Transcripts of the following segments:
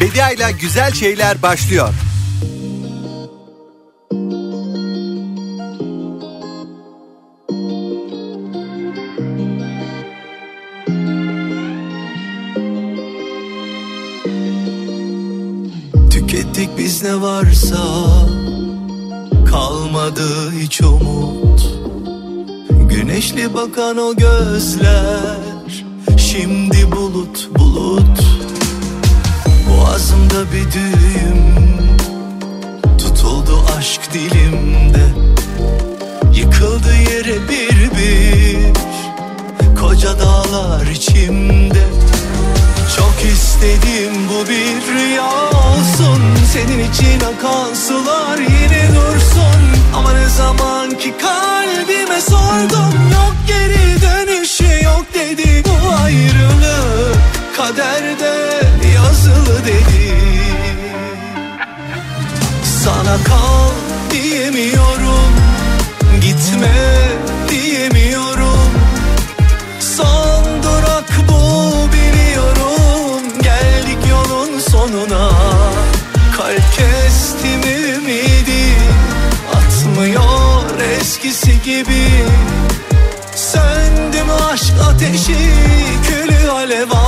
Bedia ile güzel şeyler başlıyor. Tükettik biz ne varsa Kalmadı hiç umut Güneşli bakan o gözler Şimdi bulut bulut Boğazımda bir düğüm. Tutuldu aşk dilimde. Yıkıldı yere bir bir. Koca dağlar içimde. Çok istedim bu bir rüya olsun. Senin için akan sular yine dursun. Ama ne zaman ki kalbime sordum Yok geri dönüşü yok dedi Bu ayrılık kaderde yazılı dedi. Sana kal diyemiyorum Gitme diyemiyorum. Son durak bu biliyorum Geldik yolun sonuna. Kalp kestim ümidi Atmıyor eskisi gibi. Söndü mü aşk ateşi Külü alev almıyor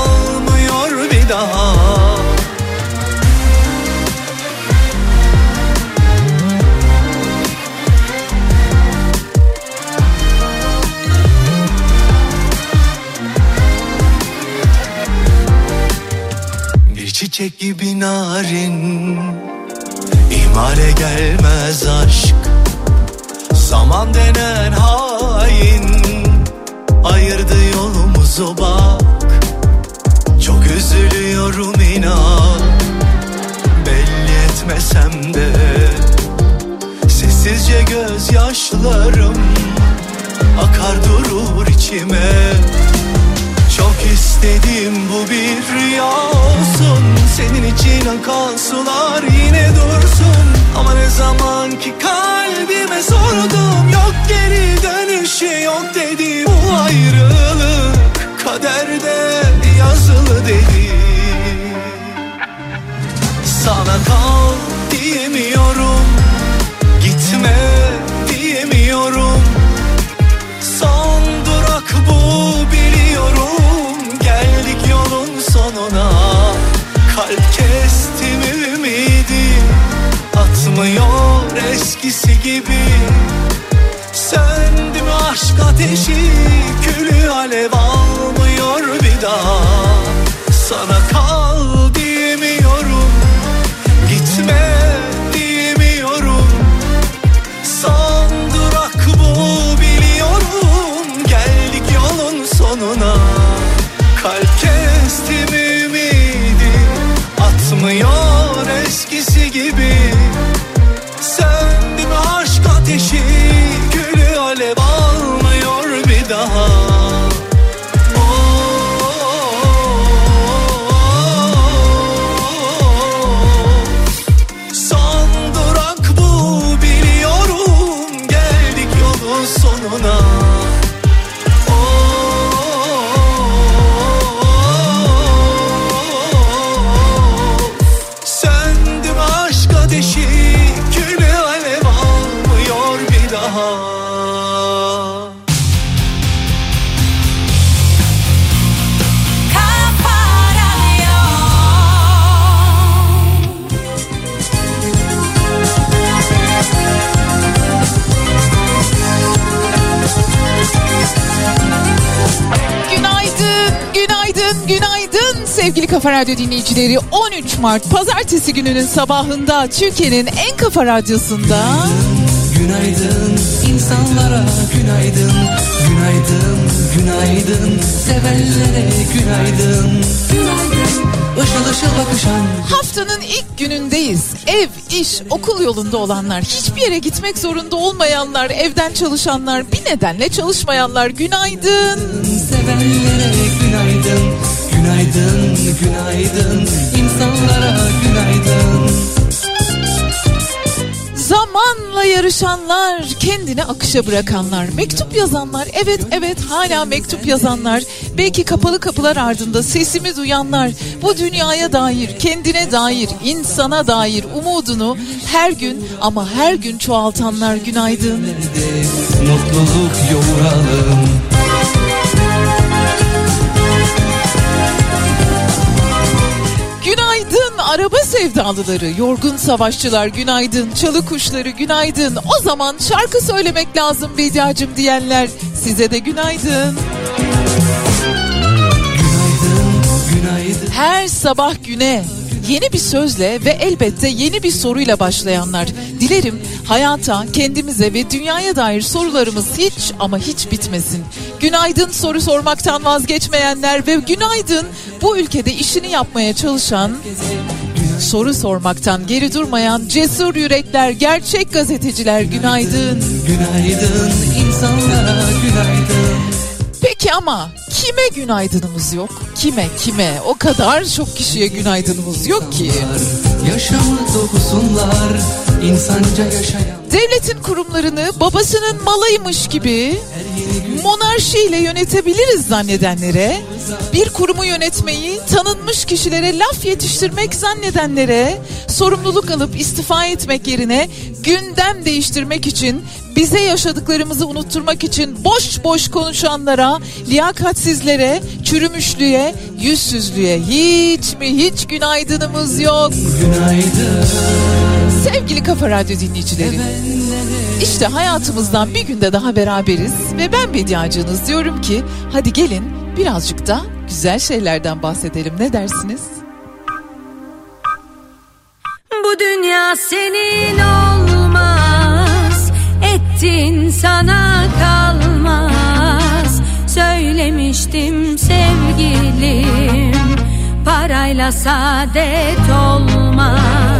çiçek gibi narin. İhmale gelmez aşk. Zaman denen hain. Ayırdı yolumuzu bak. Çok üzülüyorum inan. Belli etmesem de Sessizce gözyaşlarım Akar durur içime çok istedim bu bir rüya olsun. Senin için akan sular yine dursun. Ama ne zaman ki kalbime sordum Yok geri dönüşü yok dedi Bu ayrılık kaderde yazılı dedi Sana kal diyemiyorum Kalp kestim ümidi Atmıyor eskisi gibi. Söndü mü aşk ateşi Külü alev almıyor bir daha. Sana eskisi gibi Kafa Radyo dinleyicileri. 13 Mart Pazartesi gününün sabahında Türkiye'nin en kafa radyosunda Günaydın insanlara günaydın Günaydın, günaydın Sevenlere günaydın Günaydın Işıl ışıl bakışan haftanın ilk günündeyiz. Ev, iş, okul yolunda olanlar, hiçbir yere gitmek zorunda olmayanlar, evden çalışanlar, bir nedenle çalışmayanlar günaydın. Sevenlere günaydın Günaydın, günaydın insanlara günaydın Zamanla yarışanlar, kendini akışa bırakanlar, mektup yazanlar, evet evet hala mektup yazanlar, belki kapalı kapılar ardında sesimi duyanlar, bu dünyaya dair, kendine dair, insana dair umudunu her gün ama her gün çoğaltanlar günaydın. Mutluluk yoğuralım araba sevdalıları, yorgun savaşçılar günaydın, çalı kuşları günaydın. O zaman şarkı söylemek lazım Bediacım diyenler size de günaydın. Günaydın Her sabah güne yeni bir sözle ve elbette yeni bir soruyla başlayanlar. Dilerim hayata, kendimize ve dünyaya dair sorularımız hiç ama hiç bitmesin. Günaydın soru sormaktan vazgeçmeyenler ve günaydın bu ülkede işini yapmaya çalışan soru sormaktan geri durmayan cesur yürekler, gerçek gazeteciler günaydın. Günaydın insanlara günaydın Peki ama kime günaydınımız yok? Kime kime? O kadar çok kişiye günaydınımız yok ki. Yaşamı dokusunlar insanca yaşayan Devletin kurumlarını babasının malıymış gibi monarşiyle yönetebiliriz zannedenlere, bir kurumu yönetmeyi tanınmış kişilere laf yetiştirmek zannedenlere, sorumluluk alıp istifa etmek yerine gündem değiştirmek için, bize yaşadıklarımızı unutturmak için boş boş konuşanlara, liyakatsizlere, çürümüşlüğe, yüzsüzlüğe hiç mi hiç günaydınımız yok. Günaydın Sevgili Kafa Radyo dinleyicileri. İşte hayatımızdan bir günde daha beraberiz ve ben Bediacınız diyorum ki hadi gelin birazcık da güzel şeylerden bahsedelim. Ne dersiniz? Bu dünya senin olmaz Ettin sana kalmaz. Söylemiştim sevgilim Parayla saadet olmaz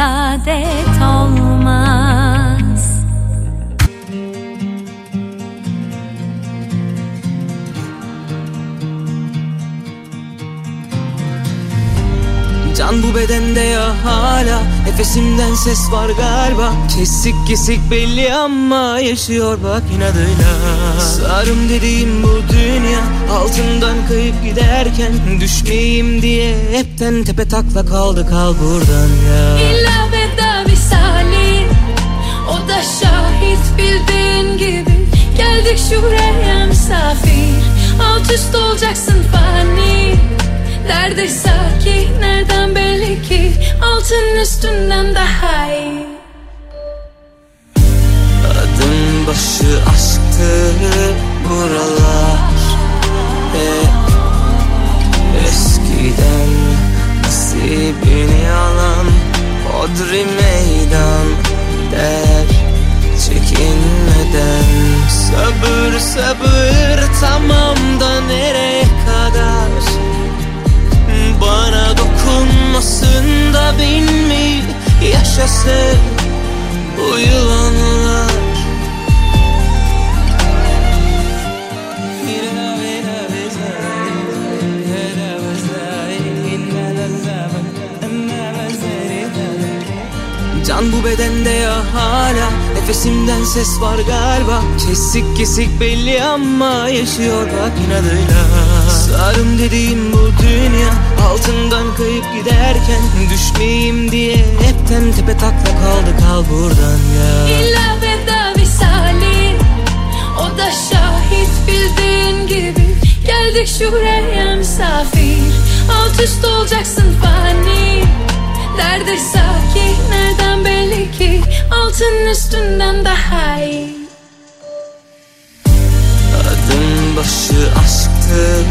saadet olmaz. Can bu bedende ya hala? Nefesimden ses var galiba. Kesik kesik belli ama yaşıyor bak inadıyla. Sarım dediğim bu dünya Altından kayıp giderken Düşmeyeyim diye hepten tepe takla kaldı kal buradan ya Geldik şuraya misafir. Alt üst olacaksın fani. Neredeyse ki nereden belli ki? Altın üstünden daha iyi. Adım başı aşktı buralar. Hep eskiden nasibini alan Hodri meydan der çekinmeden Sabır sabır tamam da nereye kadar? Bana dokunmasın da bin mi yaşasın bu yılanlar? Can bu bedende ya hala Nefesimden ses var galiba. Kesik kesik belli ama yaşıyor bak inadıyla. Sarım dediğim bu dünya Altından kayıp giderken Düşmeyeyim diye hepten tepe takla kaldı kal buradan ya. İlla veda visali O da şahit bildiğin gibi. Geldik şuraya misafir Alt üst olacaksın fani Neredeyse ki nereden belli ki Altın üstünden daha iyi? Adım başı aşktı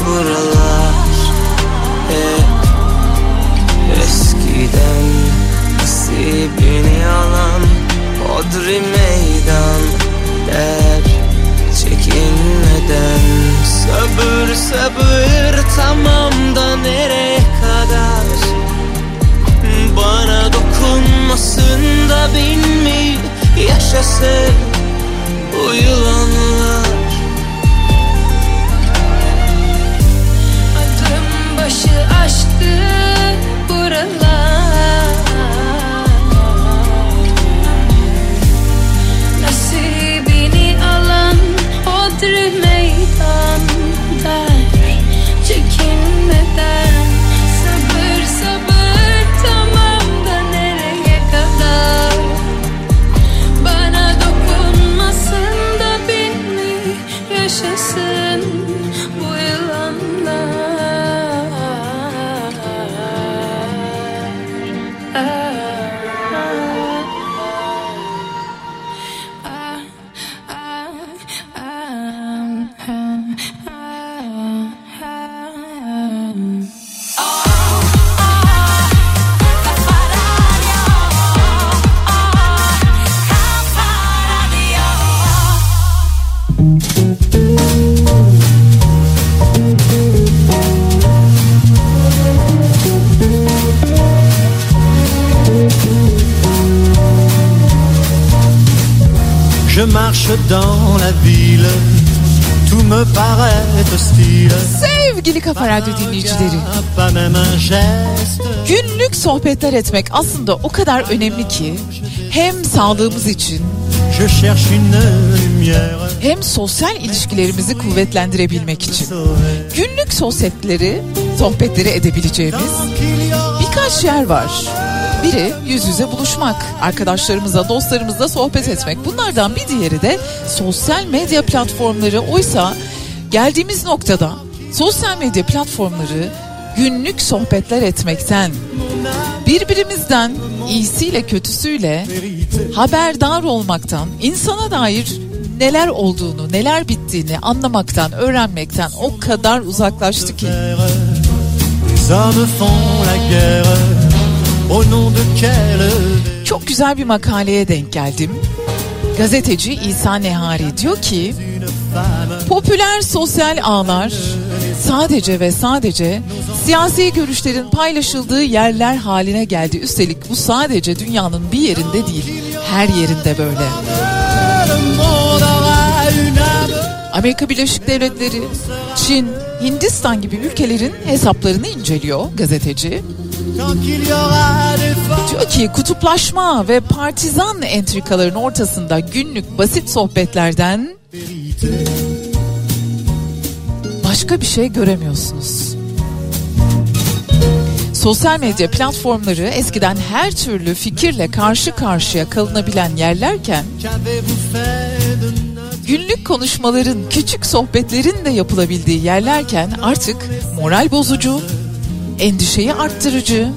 buralar. Hep eskiden nasibini alan Hodri meydan der çekinmeden. Sabır sabır tamam da nereye Bana dokunmasın da bin mi yaşasın bu Sevgili Kafa Radyo dinleyicileri. Günlük sohbetler etmek aslında o kadar önemli ki hem sağlığımız için hem sosyal ilişkilerimizi kuvvetlendirebilmek için. Günlük sohbetleri, sohbetleri edebileceğimiz birkaç yer var. Biri yüz yüze buluşmak, arkadaşlarımızla, dostlarımızla sohbet etmek. Bunlardan bir diğeri de sosyal medya platformları. Oysa geldiğimiz noktada sosyal medya platformları günlük sohbetler etmekten, birbirimizden iyisiyle kötüsüyle haberdar olmaktan, insana dair neler olduğunu, neler bittiğini anlamaktan, öğrenmekten o kadar uzaklaştı ki. Çok güzel bir makaleye denk geldim. Gazeteci İsa Nehari diyor ki popüler sosyal ağlar sadece ve sadece siyasi görüşlerin paylaşıldığı yerler haline geldi. Üstelik bu sadece dünyanın bir yerinde değil, her yerinde böyle. Amerika Birleşik Devletleri, Çin, Hindistan gibi ülkelerin hesaplarını inceliyor gazeteci. Diyor ki kutuplaşma ve partizan entrikaların ortasında günlük basit sohbetlerden başka bir şey göremiyorsunuz. Sosyal medya platformları eskiden her türlü fikirle karşı karşıya kalınabilen yerlerken günlük konuşmaların, küçük sohbetlerin de yapılabildiği yerlerken artık moral bozucu, endişeyi arttırıcı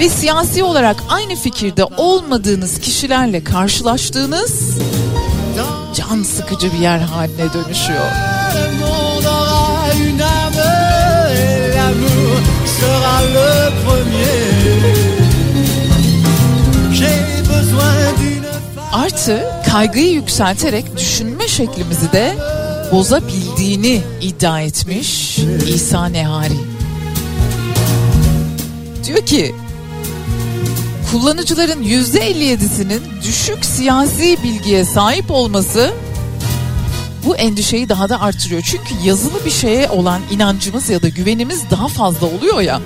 ve siyasi olarak aynı fikirde olmadığınız kişilerle karşılaştığınız can sıkıcı bir yer haline dönüşüyor. Artı kaygıyı yükselterek düşünme şeklimizi de bozabildiğini iddia etmiş İsa Nehari. Diyor ki kullanıcıların yüzde 57'sinin düşük siyasi bilgiye sahip olması bu endişeyi daha da artırıyor. Çünkü yazılı bir şeye olan inancımız ya da güvenimiz daha fazla oluyor ya.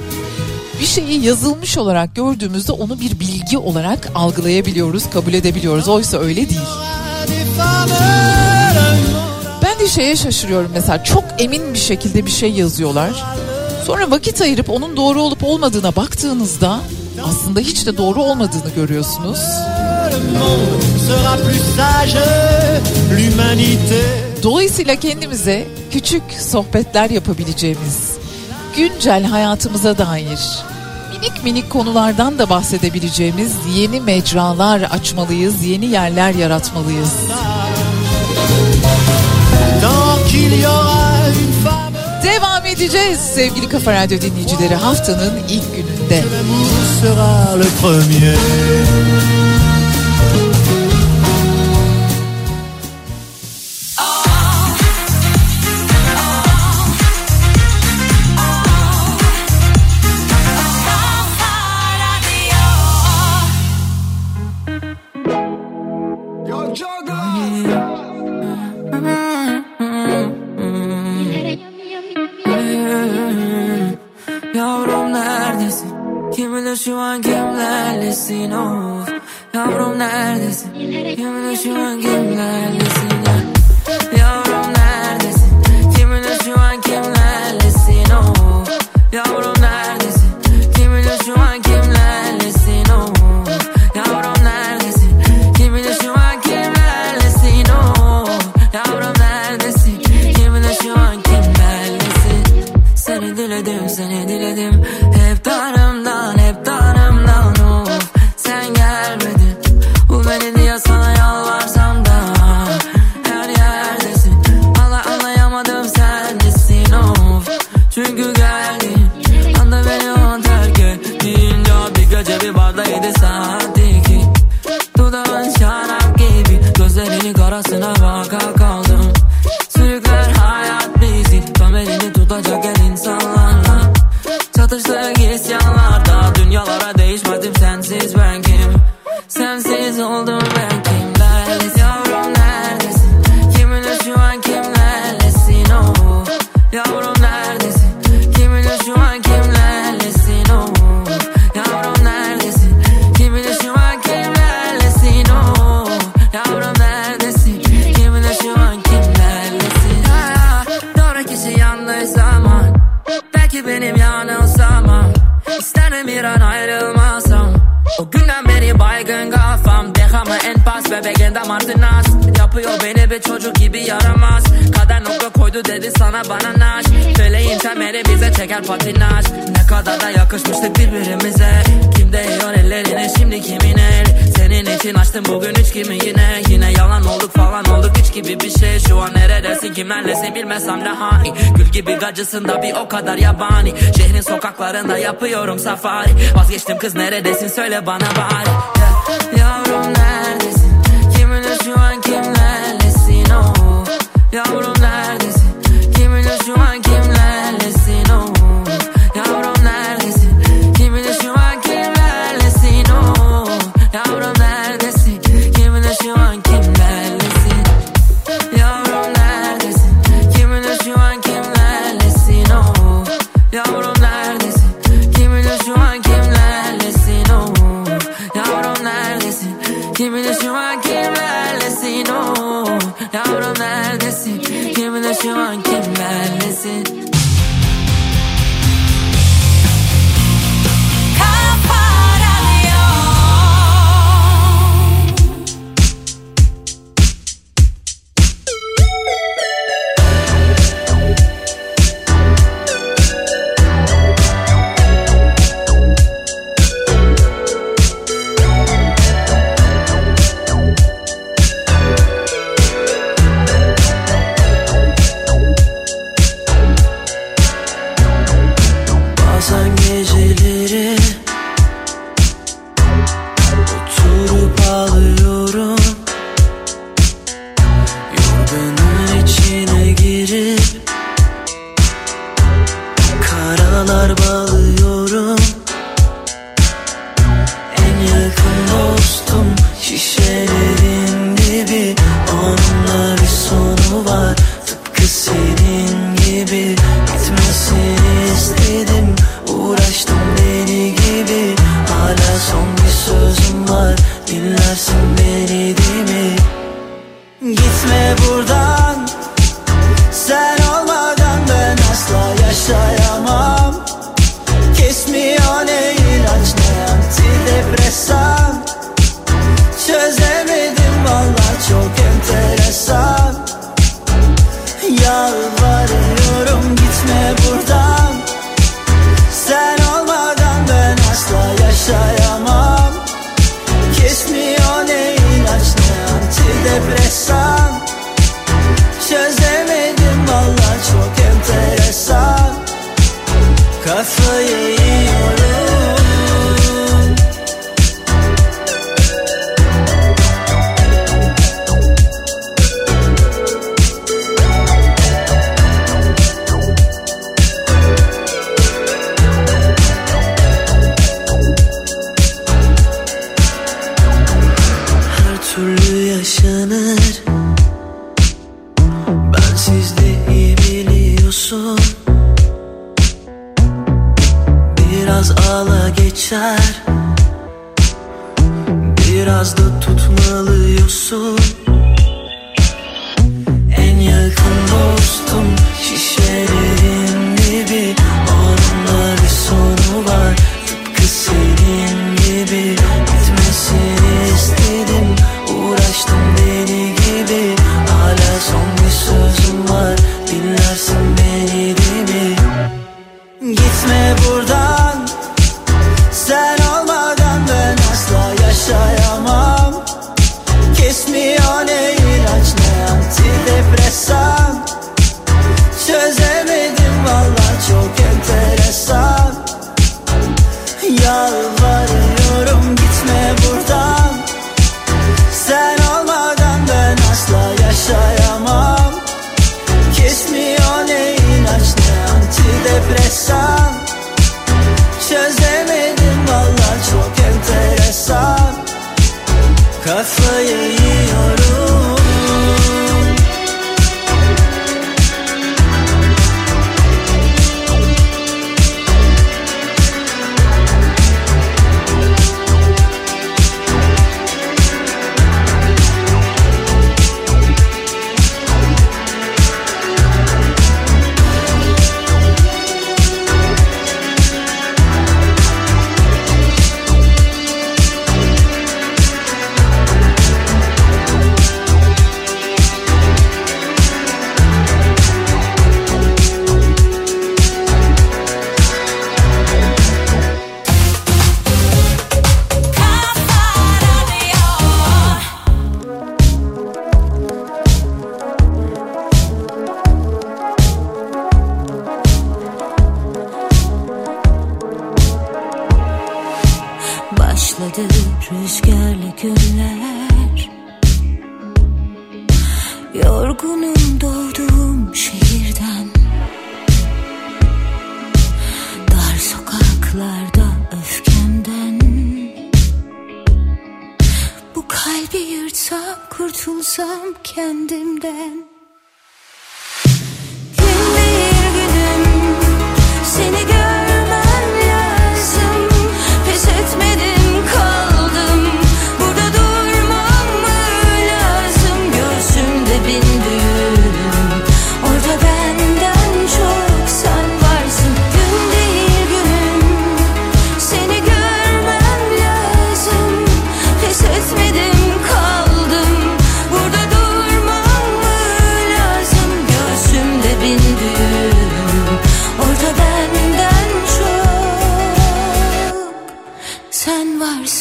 Bir şeyi yazılmış olarak gördüğümüzde onu bir bilgi olarak algılayabiliyoruz, kabul edebiliyoruz. Oysa öyle değil. Ben de şeye şaşırıyorum mesela çok emin bir şekilde bir şey yazıyorlar. Sonra vakit ayırıp onun doğru olup olmadığına baktığınızda aslında hiç de doğru olmadığını görüyorsunuz. Dolayısıyla kendimize küçük sohbetler yapabileceğimiz, güncel hayatımıza dair minik minik konulardan da bahsedebileceğimiz yeni mecralar açmalıyız, yeni yerler yaratmalıyız. Devam edeceğiz sevgili Kafa Radyo dinleyicileri haftanın ilk gününde. Bir an ayrılmasam O günden beri baygın kafam. Dehamı en pas bebek endam artı nas. Yapıyor beni bir çocuk gibi yaramaz koydu dedi sana bana naş. Feleğin temeli bize çeker patinaj. Ne kadar da yakışmıştık birbirimize. Kim değiyor ellerine şimdi kimin el? Senin için açtım bugün üç kimi yine. Yine yalan olduk falan olduk üç gibi bir şey. Şu an neredesin kimlerlesin bilmesem ne hani. Gül gibi gacısında bir o kadar yabani. Şehrin sokaklarında yapıyorum safari. Vazgeçtim kız neredesin söyle bana bari. Yavrum nerede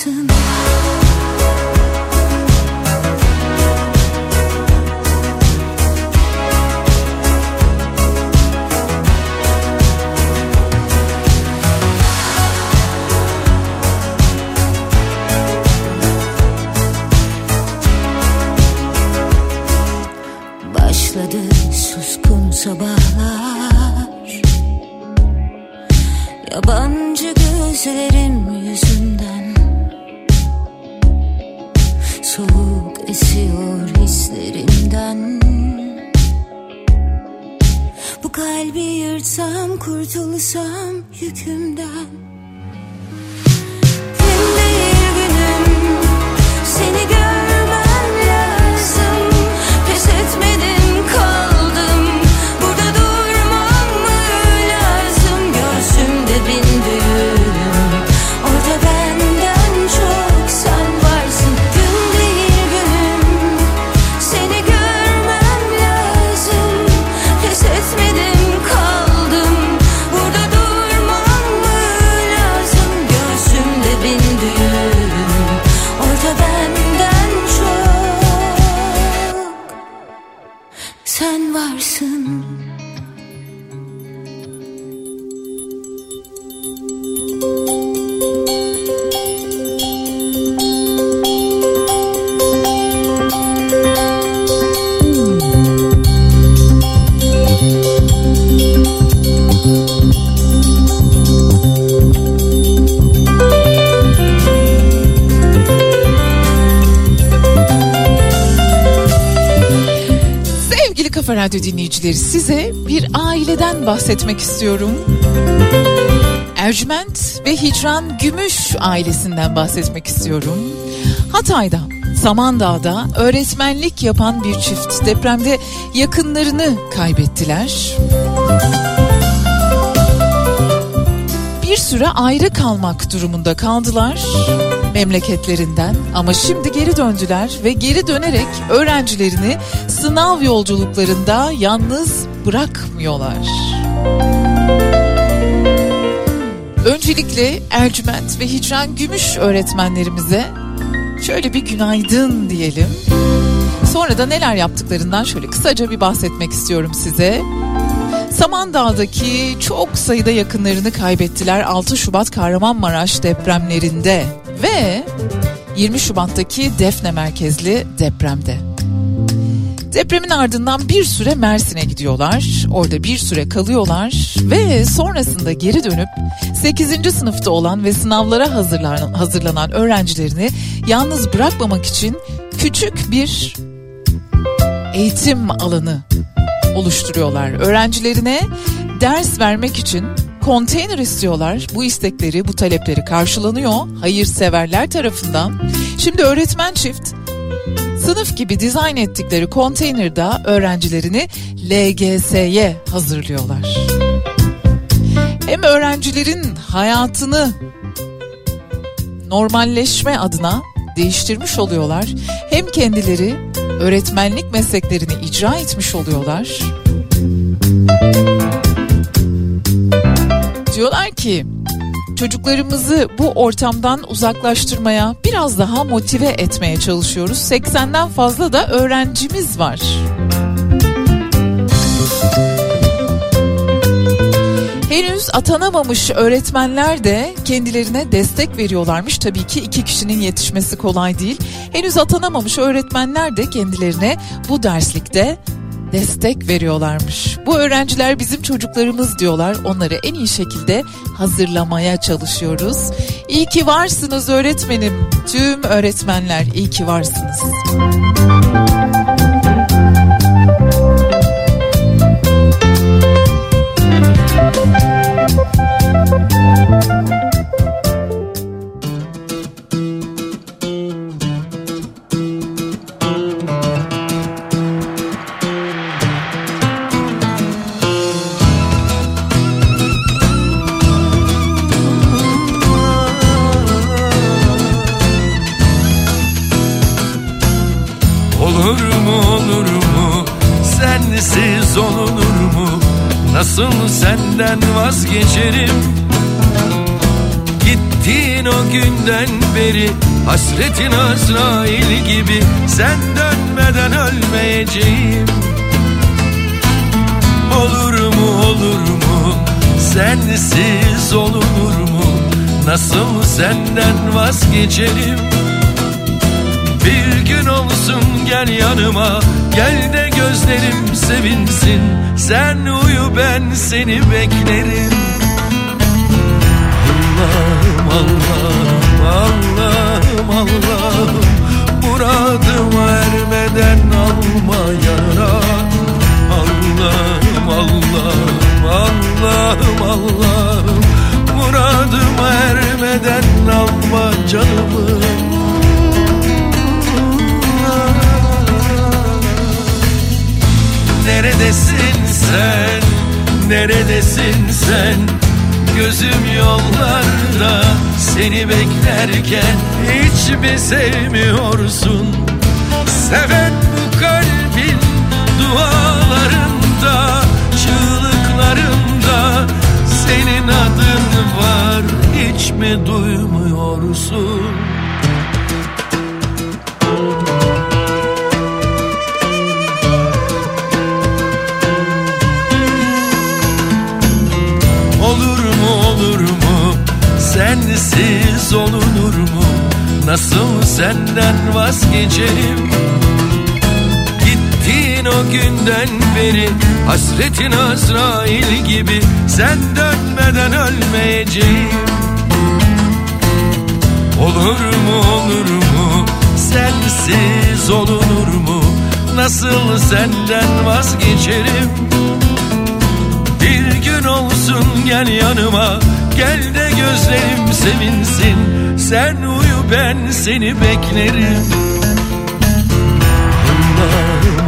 Sen varsın bahsetmek istiyorum. Ercüment ve Hicran Gümüş ailesinden bahsetmek istiyorum. Hatay'da, Samandağ'da öğretmenlik yapan bir çift depremde yakınlarını kaybettiler. Bir süre ayrı kalmak durumunda kaldılar memleketlerinden ama şimdi geri döndüler ve geri dönerek öğrencilerini sınav yolculuklarında yalnız bırakmıyorlar. Öncelikle Ercüment ve Hicran Gümüş öğretmenlerimize şöyle bir günaydın diyelim. Sonra da neler yaptıklarından şöyle kısaca bir bahsetmek istiyorum size. Samandağ'daki çok sayıda yakınlarını kaybettiler 6 Şubat Kahramanmaraş depremlerinde ve 20 Şubat'taki Defne merkezli depremde. Depremin ardından bir süre Mersin'e gidiyorlar. Orada bir süre kalıyorlar ve sonrasında geri dönüp 8. sınıfta olan ve sınavlara hazırlanan, öğrencilerini yalnız bırakmamak için küçük bir eğitim alanı oluşturuyorlar. Öğrencilerine ders vermek için konteyner istiyorlar. Bu istekleri, bu talepleri karşılanıyor hayırseverler tarafından. Şimdi öğretmen çift sınıf gibi dizayn ettikleri konteynerda öğrencilerini LGS'ye hazırlıyorlar. Hem öğrencilerin hayatını normalleşme adına değiştirmiş oluyorlar. Hem kendileri öğretmenlik mesleklerini icra etmiş oluyorlar. Diyorlar ki çocuklarımızı bu ortamdan uzaklaştırmaya, biraz daha motive etmeye çalışıyoruz. 80'den fazla da öğrencimiz var. Henüz atanamamış öğretmenler de kendilerine destek veriyorlarmış. Tabii ki iki kişinin yetişmesi kolay değil. Henüz atanamamış öğretmenler de kendilerine bu derslikte destek veriyorlarmış. Bu öğrenciler bizim çocuklarımız diyorlar. Onları en iyi şekilde hazırlamaya çalışıyoruz. İyi ki varsınız öğretmenim. Tüm öğretmenler iyi ki varsınız. Olur Hasretin Azrail gibi Sen dönmeden ölmeyeceğim. Olur mu olur mu? Sensiz olunur mu? Nasıl senden vazgeçerim? Bir gün olsun gel yanıma. Gel de gözlerim sevinsin. Sen uyu ben seni beklerim. Allah'ım Allah'ım Allah'ım Allah'ım Muradıma ermeden alma yanına Allah'ım Allah'ım Allah'ım Allah'ım Muradıma ermeden alma canımı Neredesin sen? Neredesin sen? Gözüm yollarda seni beklerken hiç mi sevmiyorsun? Seven bu kalbin dualarında, çığlıklarında senin adın var hiç mi duymuyorsun? Sensiz olunur mu? Nasıl senden vazgeçerim? Gittiğin o günden beri Hasretin Azrail gibi Sen dönmeden ölmeyeceğim. Olur mu olur mu? Sensiz olunur mu? Nasıl senden vazgeçerim? Bir gün olsun gel yanıma Gel de gözlerim sevinsin. Sen uyu ben seni beklerim.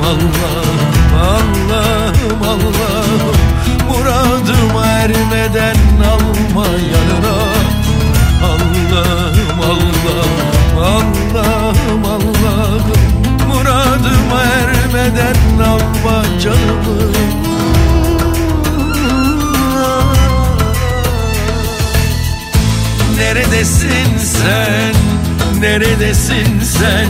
Allah'ım Allah'ım Allah'ım. Allah'ım Muradıma ermeden alma yanına. Allah'ım Allah'ım Allah'ım Allah'ım. Muradıma ermeden alma canımı Neredesin sen? Neredesin sen?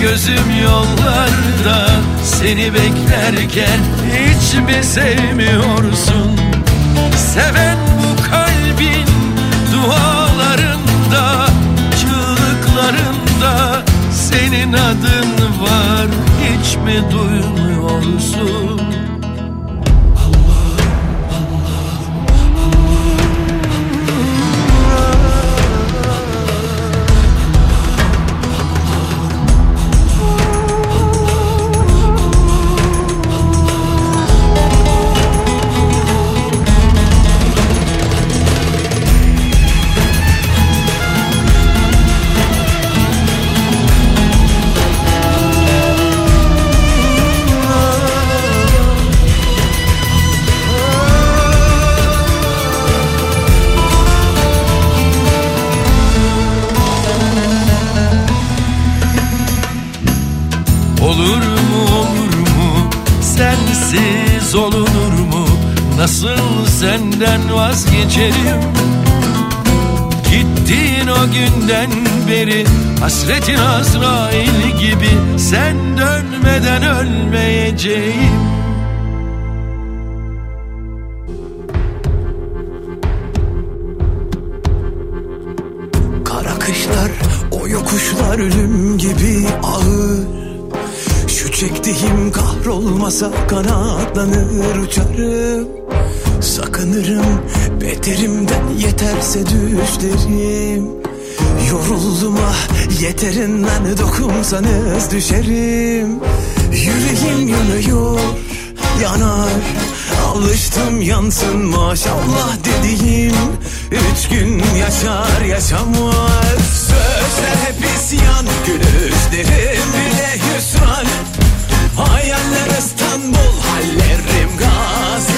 Gözüm yollarda seni beklerken hiç mi sevmiyorsun? Seven bu kalbin dualarında, çığlıklarında senin adın var hiç mi duymuyorsun? Hasretin Azrail gibi sen dönmeden ölmeyeceğim. Kara kışlar o yokuşlar ölüm gibi ağır. Şu çektiğim kahrolmasa kanatlanır uçarım. Sakınırım beterimden yeterse düşlerim. Yoruldum ah. Yeterinden dokunsanız düşerim. Yüreğim yanıyor yanar. Alıştım yansın maşallah dediğim. Üç gün yaşar yaşamaz. Sözler hep isyan Gülüşlerim bile hüsran. Hayaller İstanbul Hallerim gazi.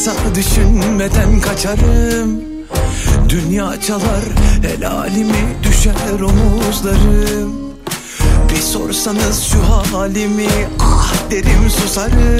olmasa düşünmeden kaçarım. Dünya çalar el alimi düşer omuzlarım. Bir sorsanız şu halimi ah derim susarım.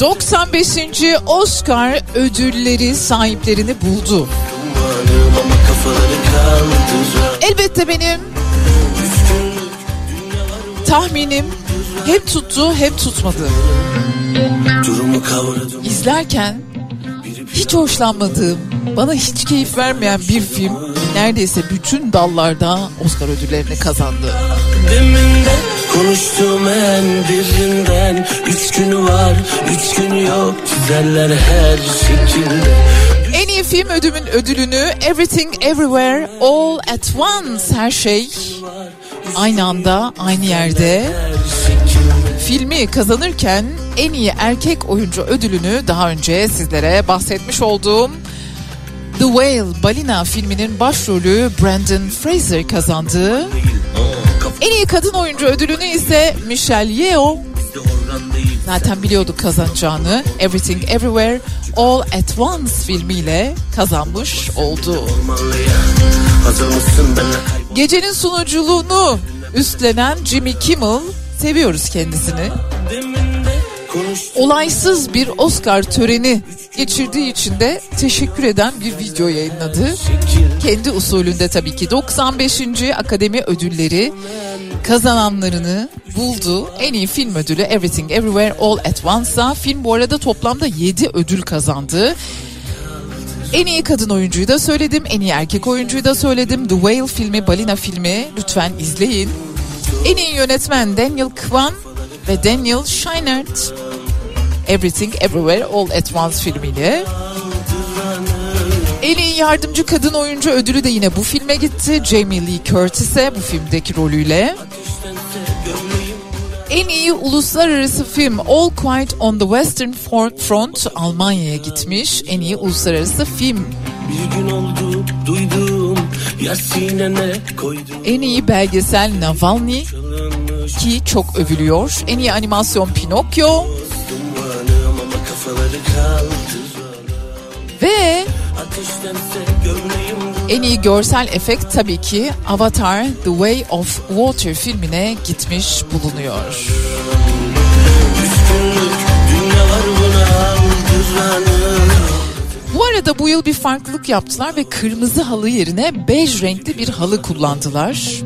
95. Oscar ödülleri sahiplerini buldu. Elbette benim tahminim hem tuttu hem tutmadı. İzlerken hiç hoşlanmadığım, bana hiç keyif vermeyen bir film neredeyse bütün dallarda Oscar ödüllerini kazandı. Deminde konuştuğum en derinden Üç günü var, üç günü yok. Çizerler her şekilde. En iyi film ödülün ödülünü Everything Everywhere All at Once her şey aynı anda aynı yerde. Filmi kazanırken en iyi erkek oyuncu ödülünü daha önce sizlere bahsetmiş olduğum The Whale Balina filminin başrolü Brandon Fraser kazandı. En iyi kadın oyuncu ödülünü ise Michelle Yeoh zaten biliyorduk kazanacağını Everything Everywhere All at Once filmiyle kazanmış oldu. Gecenin sunuculuğunu üstlenen Jimmy Kimmel seviyoruz kendisini. Olaysız bir Oscar töreni geçirdiği için de teşekkür eden bir video yayınladı. Kendi usulünde tabii ki 95. Akademi Ödülleri kazananlarını buldu. En iyi film ödülü Everything Everywhere All at Once'a. Film bu arada toplamda 7 ödül kazandı. En iyi kadın oyuncuyu da söyledim. En iyi erkek oyuncuyu da söyledim. The Whale filmi, Balina filmi lütfen izleyin. En iyi yönetmen Daniel Kwan ve Daniel Scheinert. Everything Everywhere All at Once filmiyle. En iyi yardımcı kadın oyuncu ödülü de yine bu filme gitti. Jamie Lee Curtis'e bu filmdeki rolüyle. En iyi uluslararası film All Quiet on the Western Front Almanya'ya gitmiş. En iyi uluslararası film. Bir gün oldu duydum Ya sinene koydum En iyi belgesel Navalny ki çok övülüyor. En iyi animasyon Pinokyo ve en iyi görsel efekt tabii ki Avatar The Way of Water filmine gitmiş bulunuyor. Bu arada bu yıl bir farklılık yaptılar ve kırmızı halı yerine bej renkli bir halı kullandılar.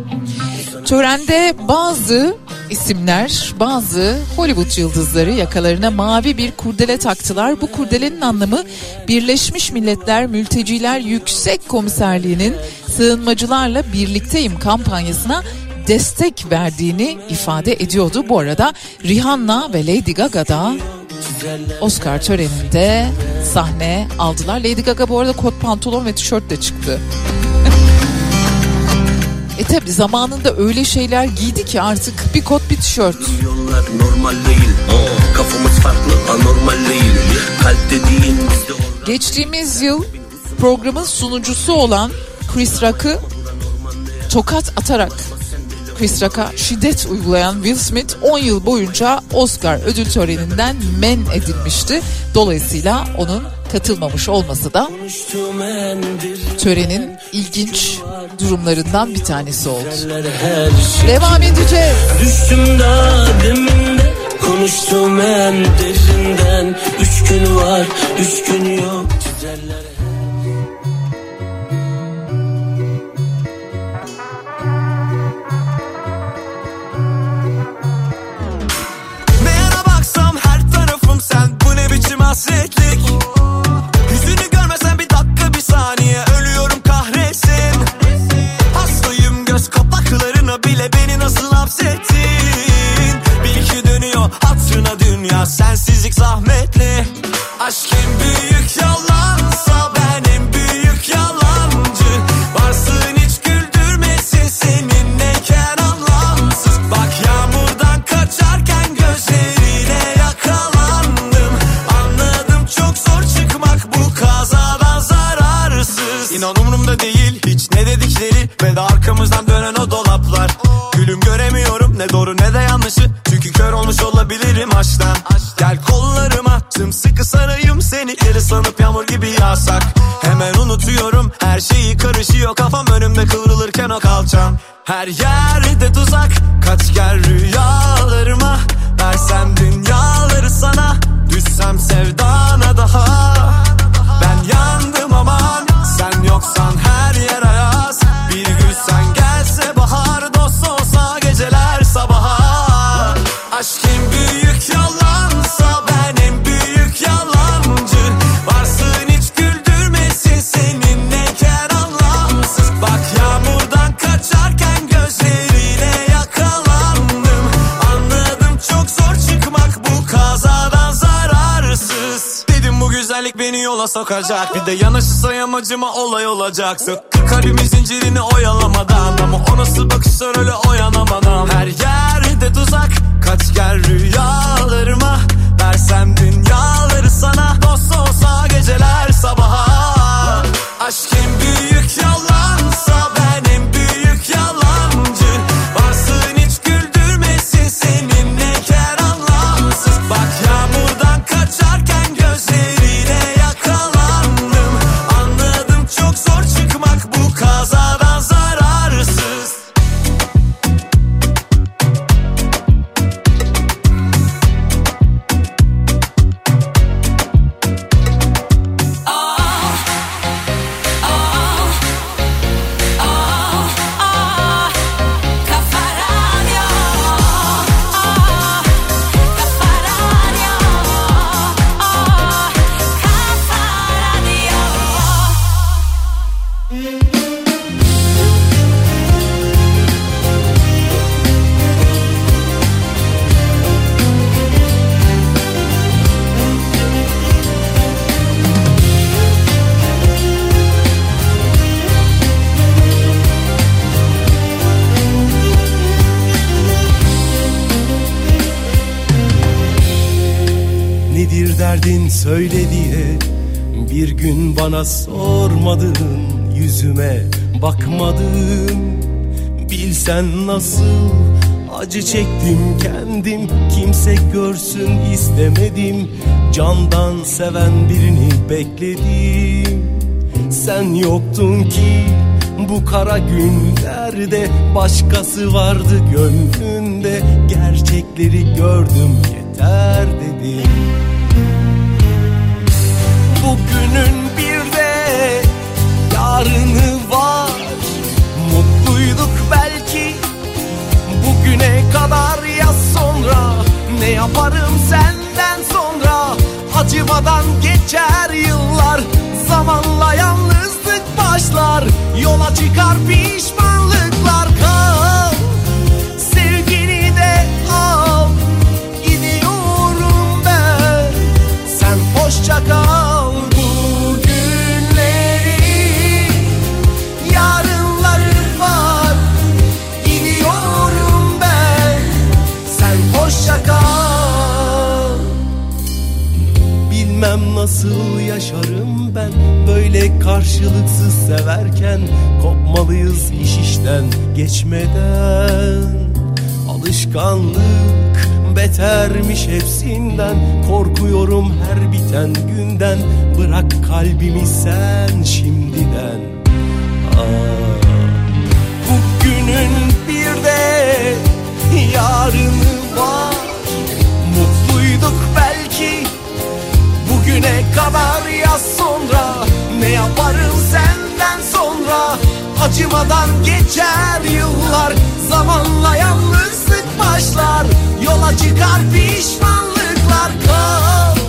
Törende bazı isimler, bazı Hollywood yıldızları yakalarına mavi bir kurdele taktılar. Bu kurdelenin anlamı Birleşmiş Milletler Mülteciler Yüksek Komiserliği'nin sığınmacılarla birlikteyim kampanyasına destek verdiğini ifade ediyordu. Bu arada Rihanna ve Lady Gaga da Oscar töreninde sahne aldılar. Lady Gaga bu arada kot pantolon ve tişörtle çıktı. E tabi zamanında öyle şeyler giydi ki artık bir kot bir tişört. Yollar normal değil Kafamız farklı anormal değil Kalp dediğin Geçtiğimiz yıl programın sunucusu olan Chris Rock'ı tokat atarak Chris Rock'a şiddet uygulayan Will Smith 10 yıl boyunca Oscar ödül töreninden men edilmişti. Dolayısıyla onun katılmamış olması da törenin ilginç durumlarından bir tanesi oldu. Devam edeceğiz. Düştüm daha deminde Konuştuğum en derinden Üç gün var, üç gün yok Çizerler Ne yana baksam her tarafım sen Bu ne biçim hasretlik sokacak. Bir de yanaşırsa yamacıma olay olacak Sıkkı kalbimin zincirini oyalamadan Ama o nasıl bakışlar öyle oyanamadan. Her yerde tuzak Kaç gel rüyalarıma Versem dünyaları sana Nedir derdin söyle diye Bir gün bana sormadın Yüzüme bakmadın. Bilsen nasıl acı çektim kendim Kimse görsün istemedim. Candan seven birini bekledim. Sen yoktun ki bu kara günlerde Başkası vardı gönlünde. Gerçekleri gördüm yeter dedim Bugünün bir de yarını var. Mutluyduk belki bugüne kadar ya sonra Ne yaparım senden sonra? Acımadan geçer yıllar Zamanla yalnızlık başlar Yola çıkar pişmanlıklar. Kal nasıl yaşarım ben? Böyle karşılıksız severken Kopmalıyız iş işten geçmeden. Alışkanlık betermiş hepsinden. Korkuyorum her biten günden. Bırak kalbimi sen şimdiden. Aa, Bugünün bir de yarını var Bugüne kadar ya sonra. Ne yaparım senden sonra? Acımadan geçer yıllar. Zamanla yalnızlık başlar. Yola çıkar pişmanlıklar. Kal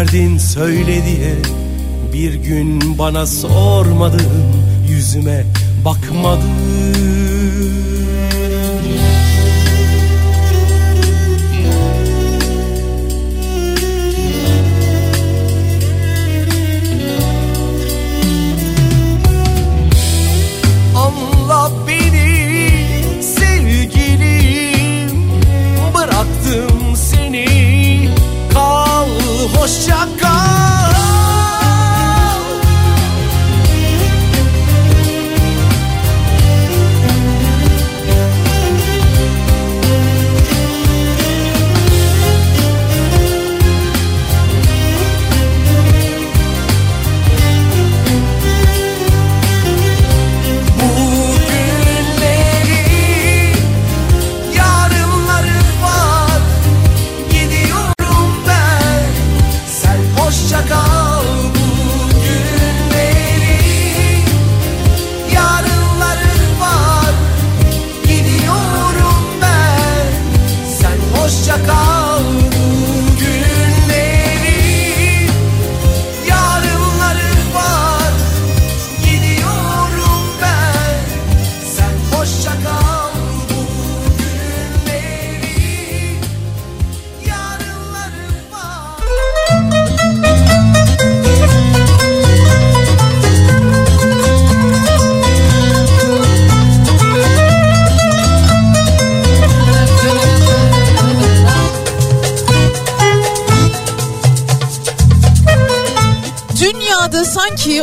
Derdin söyle diye. Bir gün bana sormadın yüzüme bakmadın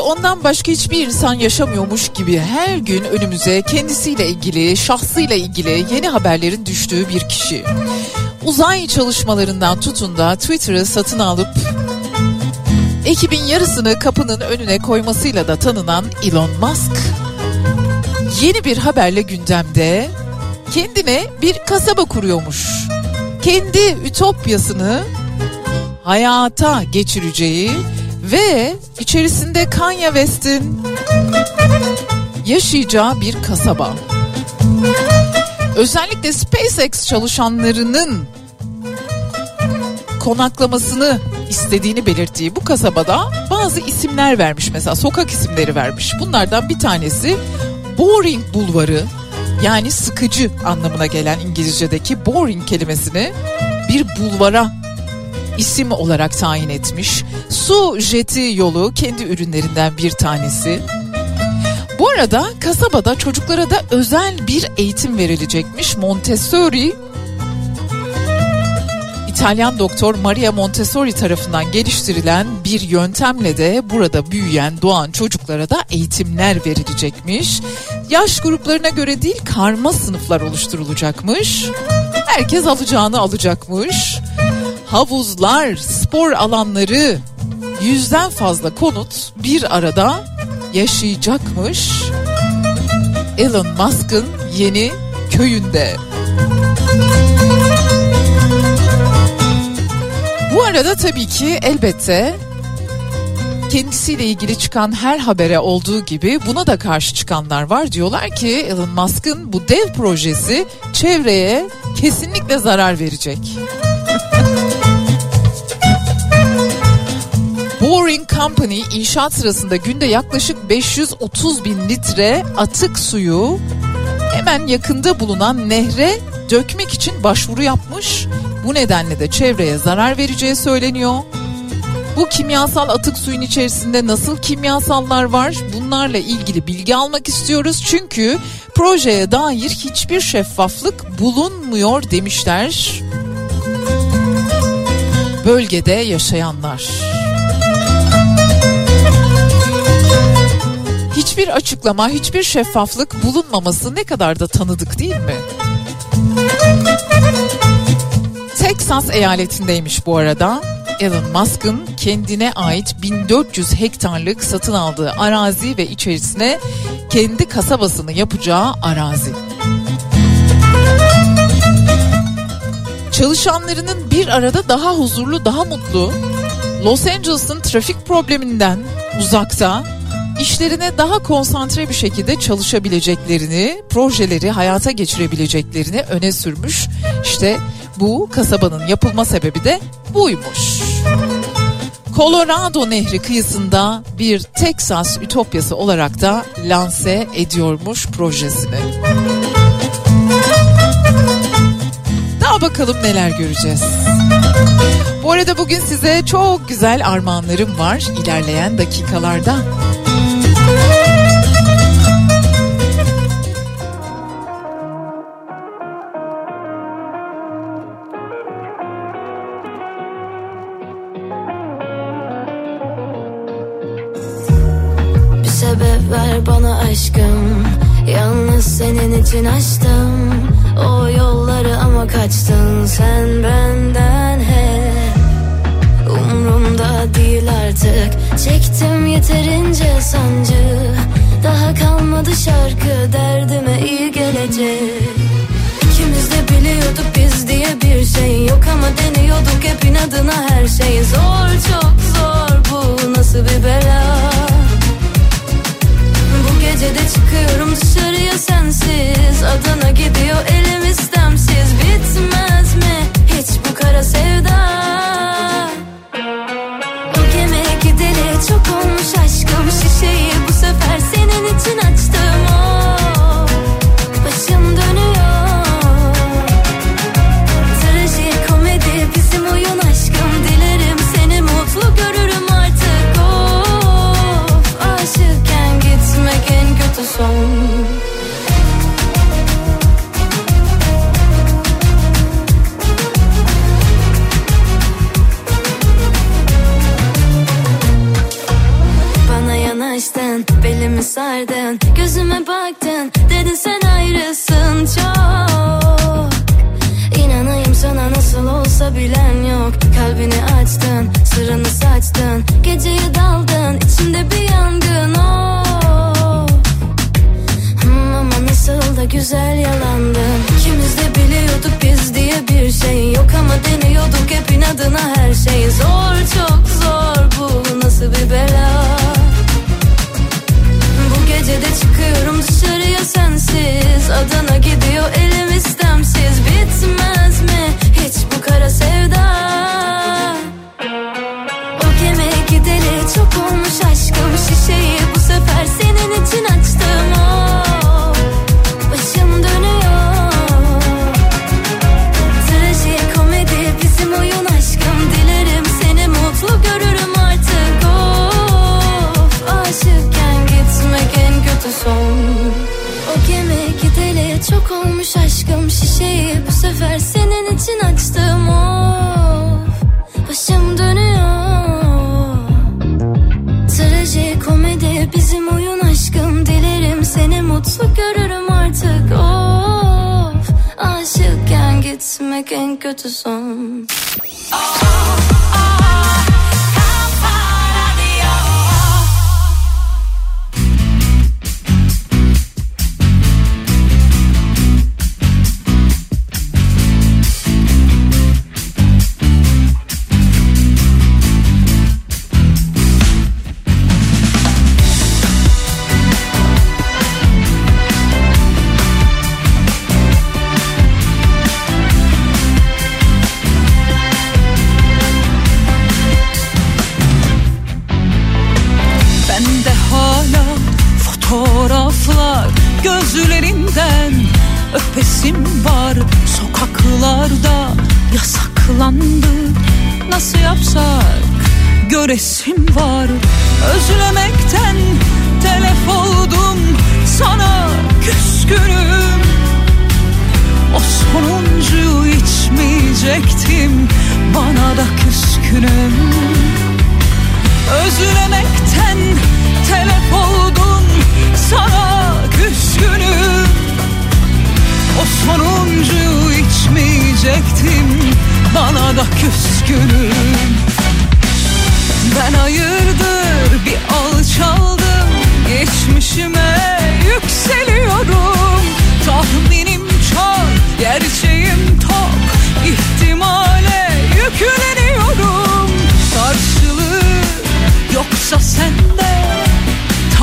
ondan başka hiçbir insan yaşamıyormuş gibi her gün önümüze kendisiyle ilgili, şahsıyla ilgili yeni haberlerin düştüğü bir kişi. Uzay çalışmalarından tutun da Twitter'ı satın alıp ekibin yarısını kapının önüne koymasıyla da tanınan Elon Musk yeni bir haberle gündemde kendine bir kasaba kuruyormuş. Kendi ütopyasını hayata geçireceği ve içerisinde Kanye West'in yaşayacağı bir kasaba. Özellikle SpaceX çalışanlarının konaklamasını istediğini belirttiği bu kasabada bazı isimler vermiş mesela sokak isimleri vermiş. Bunlardan bir tanesi Boring Bulvarı yani sıkıcı anlamına gelen İngilizce'deki boring kelimesini bir bulvara isim olarak tayin etmiş. Su jeti yolu kendi ürünlerinden bir tanesi. Bu arada kasabada çocuklara da özel bir eğitim verilecekmiş. Montessori İtalyan doktor Maria Montessori tarafından geliştirilen bir yöntemle de burada büyüyen, doğan çocuklara da eğitimler verilecekmiş. Yaş gruplarına göre değil karma sınıflar oluşturulacakmış. Herkes alacağını alacakmış. Havuzlar, spor alanları, yüzden fazla konut bir arada yaşayacakmış. Elon Musk'ın yeni köyünde. Bu arada tabii ki elbette kendisiyle ilgili çıkan her habere olduğu gibi buna da karşı çıkanlar var. Diyorlar ki Elon Musk'ın bu dev projesi çevreye kesinlikle zarar verecek. Boring Company inşaat sırasında günde yaklaşık 530 bin litre atık suyu hemen yakında bulunan nehre dökmek için başvuru yapmış. Bu nedenle de çevreye zarar vereceği söyleniyor. Bu kimyasal atık suyun içerisinde nasıl kimyasallar var? Bunlarla ilgili bilgi almak istiyoruz. Çünkü projeye dair hiçbir şeffaflık bulunmuyor demişler. Bölgede yaşayanlar. Hiçbir açıklama, hiçbir şeffaflık bulunmaması ne kadar da tanıdık değil mi? Texas eyaletindeymiş bu arada. Elon Musk'ın kendine ait 1400 hektarlık satın aldığı arazi ve içerisine kendi kasabasını yapacağı arazi. Çalışanlarının bir arada daha huzurlu, daha mutlu, Los Angeles'ın trafik probleminden uzakta, işlerine daha konsantre bir şekilde çalışabileceklerini, projeleri hayata geçirebileceklerini öne sürmüş. İşte bu kasabanın yapılma sebebi de buymuş. Colorado Nehri kıyısında bir Texas ütopyası olarak da lanse ediyormuş projesini. Daha bakalım neler göreceğiz. Bu arada bugün size çok güzel armağanlarım var ilerleyen dakikalarda. Ver bana aşkım. Yalnız senin için açtım O yolları ama kaçtın sen benden hep. Umrumda değil artık. Çektim yeterince sancı. Daha kalmadı şarkı derdime iyi gelecek. İkimiz de biliyorduk biz diye bir şey yok ama deniyorduk hep inadına her şey. Zor çok zor. Bu nasıl bir bela bu gece de çıkıyorum dışarıya sensiz. Adana gidiyor elim istemsiz. Bitmez mi hiç bu kara sevda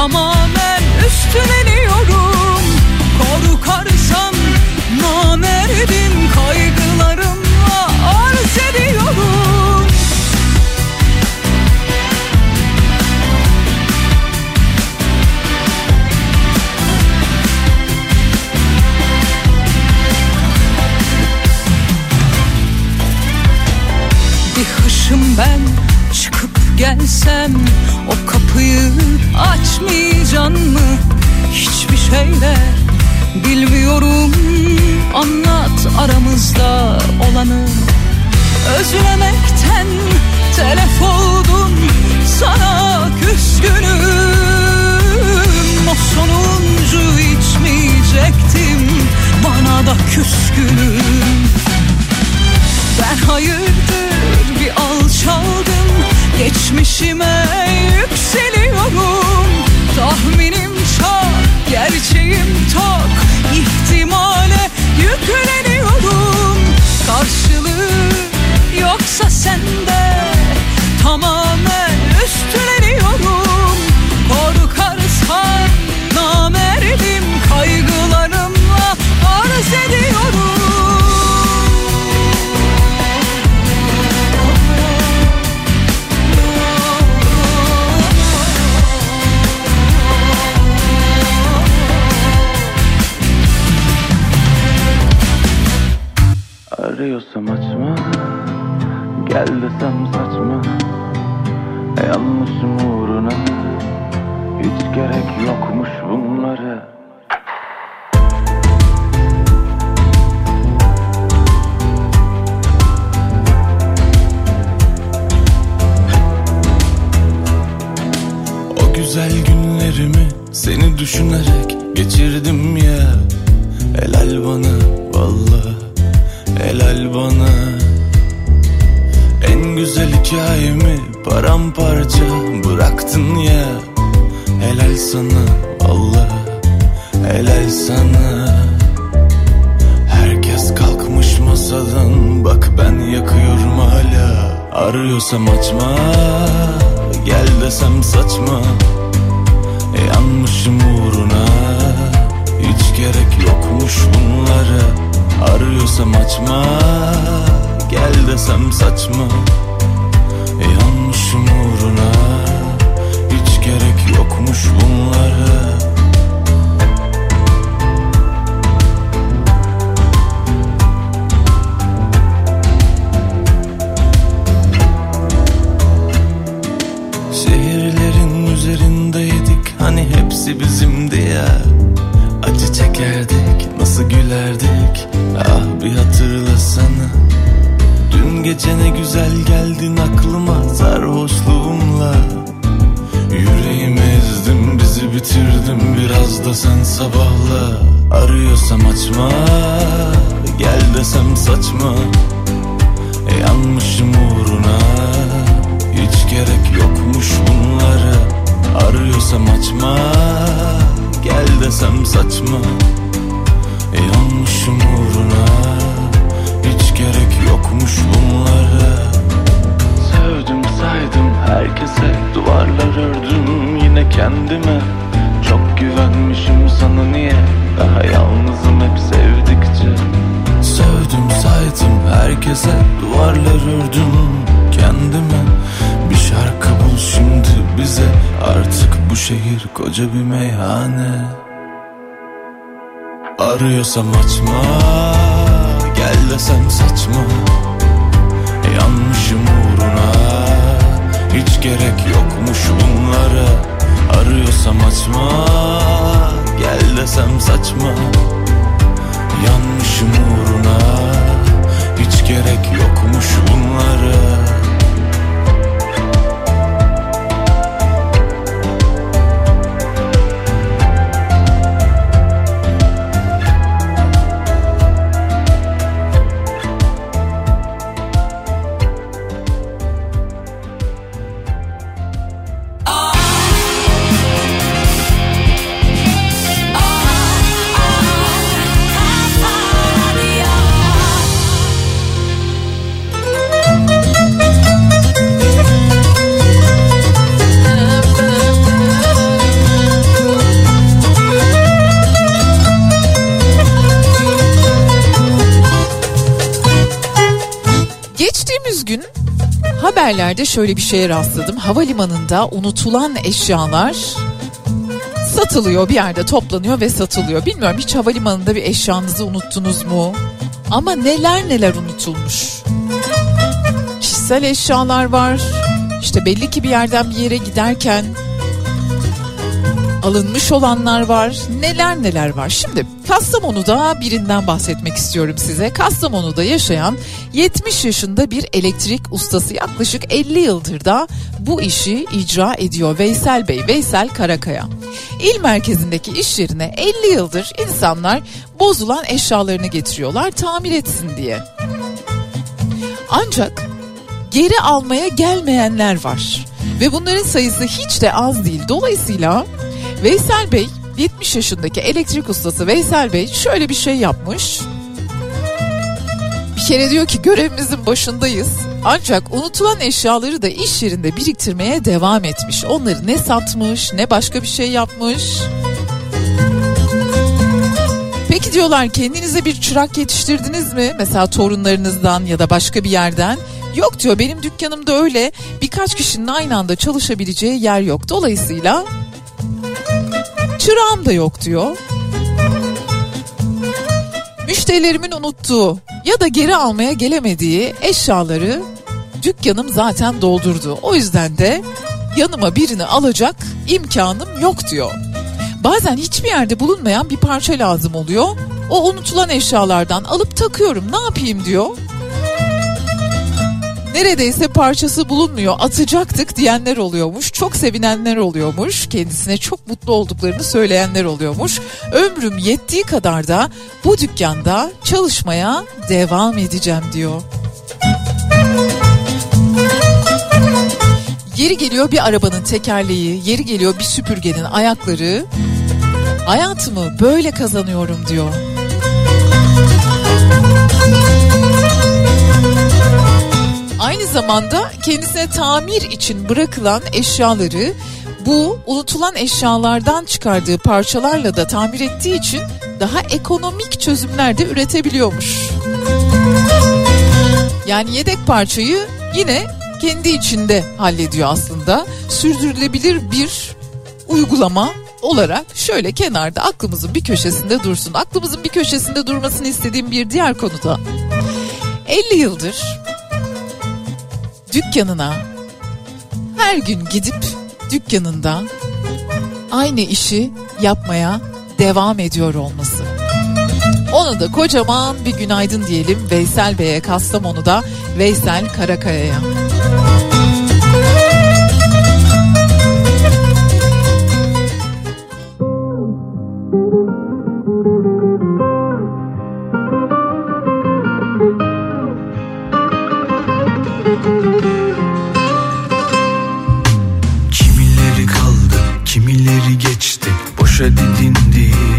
amor. Sen sabahla Arıyorsam açma. Gel desem saçma Yanmışım uğruna. Hiç gerek yokmuş bunlara Arıyorsam açma. Gel desem saçma Yanmışım uğruna. Hiç gerek yokmuş bunlara. Sevdim saydım herkese Duvarlar ördüm yine kendime sana niye Daha yalnızım hep sevdikçe? Sevdim saydım herkese Duvarlar ördüm. Kendime Bir şarkı bul şimdi bize. Artık bu şehir koca bir meyhane. Arıyorsam açma Gel desem saçma. Yanmışım uğruna Hiç gerek yokmuş bunlara. Arıyorsam açma Gel desem saçma. Yanmışım uğruna. Hiç gerek yokmuş bunlara haberlerde şöyle bir şeye rastladım. Havalimanında unutulan eşyalar satılıyor bir yerde toplanıyor ve satılıyor. Bilmiyorum hiç havalimanında bir eşyanızı unuttunuz mu? Ama neler neler unutulmuş. Kişisel eşyalar var. İşte belli ki bir yerden bir yere giderken alınmış olanlar var. Neler neler var. Şimdi Kastamonu'da birinden bahsetmek istiyorum size. Kastamonu'da yaşayan 70 yaşında bir elektrik ustası yaklaşık 50 yıldır da bu işi icra ediyor. Veysel Bey, Veysel Karakaya. İl merkezindeki iş yerine 50 yıldır insanlar bozulan eşyalarını getiriyorlar tamir etsin diye. Ancak geri almaya gelmeyenler var. Ve bunların sayısı hiç de az değil. Dolayısıyla Veysel Bey 70 yaşındaki elektrik ustası Veysel Bey şöyle bir şey yapmış. Bir kere diyor ki görevimizin başındayız. Ancak unutulan eşyaları da iş yerinde biriktirmeye devam etmiş. Onları ne satmış ne başka bir şey yapmış. Peki diyorlar kendinize bir çırak yetiştirdiniz mi? Mesela torunlarınızdan ya da başka bir yerden. Yok diyor benim dükkanımda öyle birkaç kişinin aynı anda çalışabileceği yer yok. Dolayısıyla çırağım da yok diyor. Müşterilerimin unuttuğu ya da geri almaya gelemediği eşyaları dükkanım zaten doldurdu. O yüzden de yanıma birini alacak imkanım yok diyor. Bazen hiçbir yerde bulunmayan bir parça lazım oluyor. O unutulan eşyalardan alıp takıyorum ne yapayım diyor. Neredeyse parçası bulunmuyor atacaktık diyenler oluyormuş. Çok sevinenler oluyormuş. Kendisine çok mutlu olduklarını söyleyenler oluyormuş. Ömrüm yettiği kadar da bu dükkanda çalışmaya devam edeceğim diyor. Yeri geliyor bir arabanın tekerleği, yeri geliyor bir süpürgenin ayakları. Hayatımı böyle kazanıyorum diyor. Aynı zamanda kendisine tamir için bırakılan eşyaları bu unutulan eşyalardan çıkardığı parçalarla da tamir ettiği için daha ekonomik çözümler de üretebiliyormuş. Yani yedek parçayı yine kendi içinde hallediyor aslında. Sürdürülebilir bir uygulama olarak şöyle kenarda aklımızın bir köşesinde dursun. Aklımızın bir köşesinde durmasını istediğim bir diğer konuda 50 yıldır dükkanına her gün gidip dükkanında aynı işi yapmaya devam ediyor olması. Onu da kocaman bir günaydın diyelim Veysel Bey'e Kastamonu'da Veysel Karakaya'ya.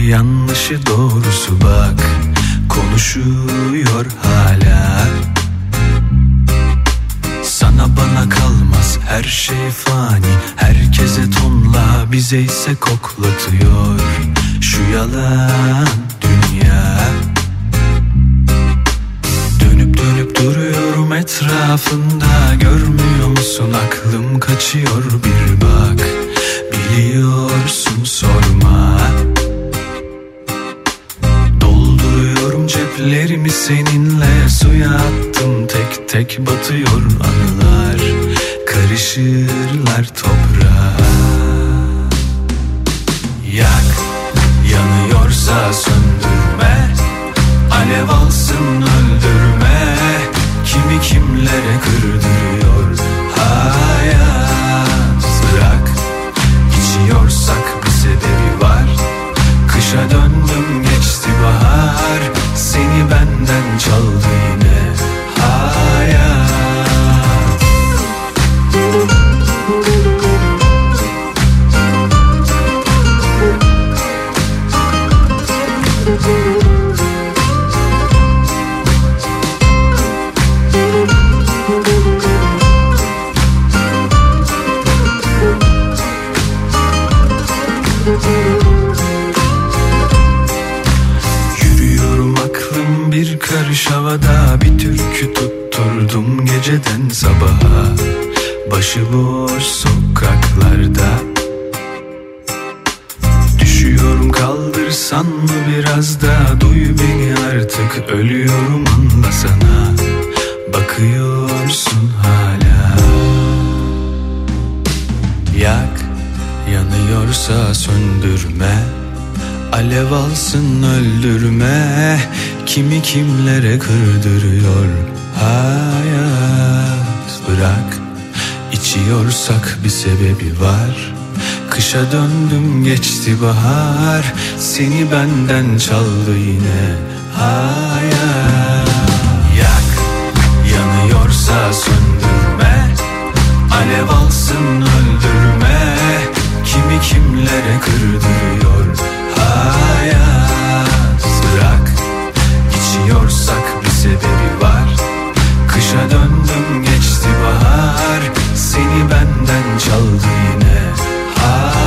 Yanlışı doğrusu bak Konuşuyor hala. Sana bana kalmaz her şey fani. Herkese tonla bize ise koklatıyor Şu yalan dünya. Dönüp dönüp duruyorum etrafında Görmüyor musun? Aklım kaçıyor bir bak. Biliyorsun sorma Ceplerimi seninle Suya attım. Tek tek batıyor anılar. Karışırlar toprağa Yak yanıyorsa söndürme. Alev alsın öldürme. Kimi kimlere kırdırıyor Seni benden çaldı sebebi var. Kışa döndüm geçti bahar. Seni benden çaldı yine hayal. Yak yanıyorsa söndürme. Alev alsın öldürme. Kimi kimlere kırdırıyor hayat. Bırak içiyorsak bir sebebi var. Kışa döndüm geçti bahar. Seni benden çaldı yine ha.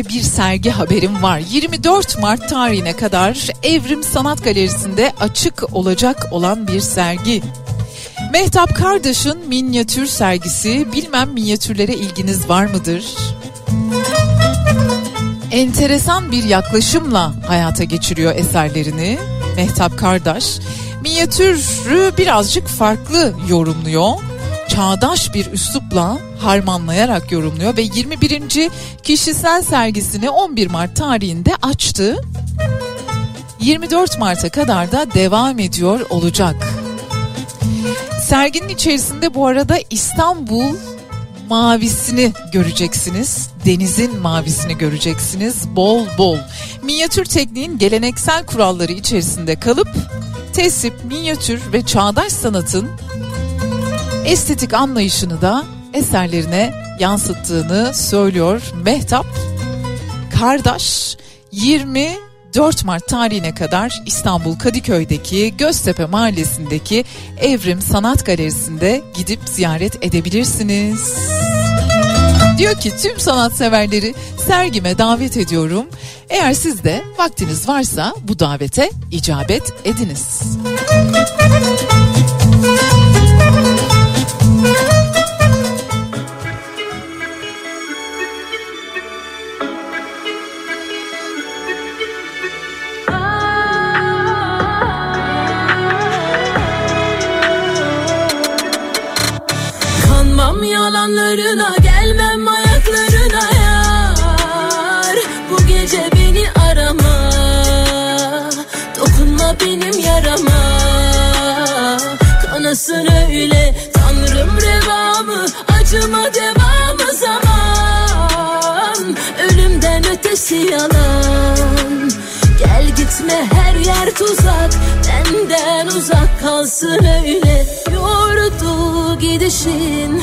Şöyle bir sergi haberim var. 24 Mart tarihine kadar Evrim Sanat Galerisi'nde açık olacak olan bir sergi. Mehtap Kardeş'in minyatür sergisi. Bilmem minyatürlere ilginiz var mıdır? Enteresan bir yaklaşımla hayata geçiriyor eserlerini Mehtap Kardeş. Minyatürü birazcık farklı yorumluyor çağdaş bir üslupla harmanlayarak yorumluyor ve 21. kişisel sergisini 11 Mart tarihinde açtı. 24 Mart'a kadar da devam ediyor olacak. Serginin içerisinde bu arada İstanbul mavisini göreceksiniz. Denizin mavisini göreceksiniz bol bol. Minyatür tekniğin geleneksel kuralları içerisinde kalıp tesip, minyatür ve çağdaş sanatın estetik anlayışını da eserlerine yansıttığını söylüyor Mehtap Kardaş 24 Mart tarihine kadar İstanbul Kadıköy'deki Göztepe Mahallesi'ndeki Evrim Sanat Galerisi'nde gidip ziyaret edebilirsiniz. Diyor ki tüm sanatseverleri sergime davet ediyorum. Eğer siz de vaktiniz varsa bu davete icabet ediniz. Müzik yalanlarına gelmem ayaklarına yar. Bu gece beni arama Dokunma benim yarama. Kanasın öyle Tanrım revamı Acıma devamı zaman. Ölümden ötesi yalan. Gel gitme her yer tuzak. Benden uzak kalsın öyle. Yordu gidişin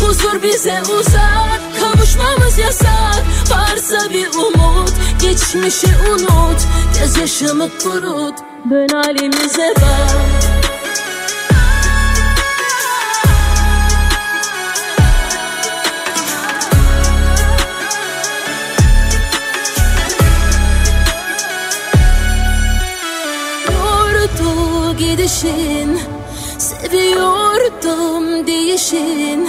Huzur bize uzak Kavuşmamız yasak. Varsa bir umut Geçmişi unut. Gözyaşımı kurut Dön halimize bak. Gidişin Seviyordum değişin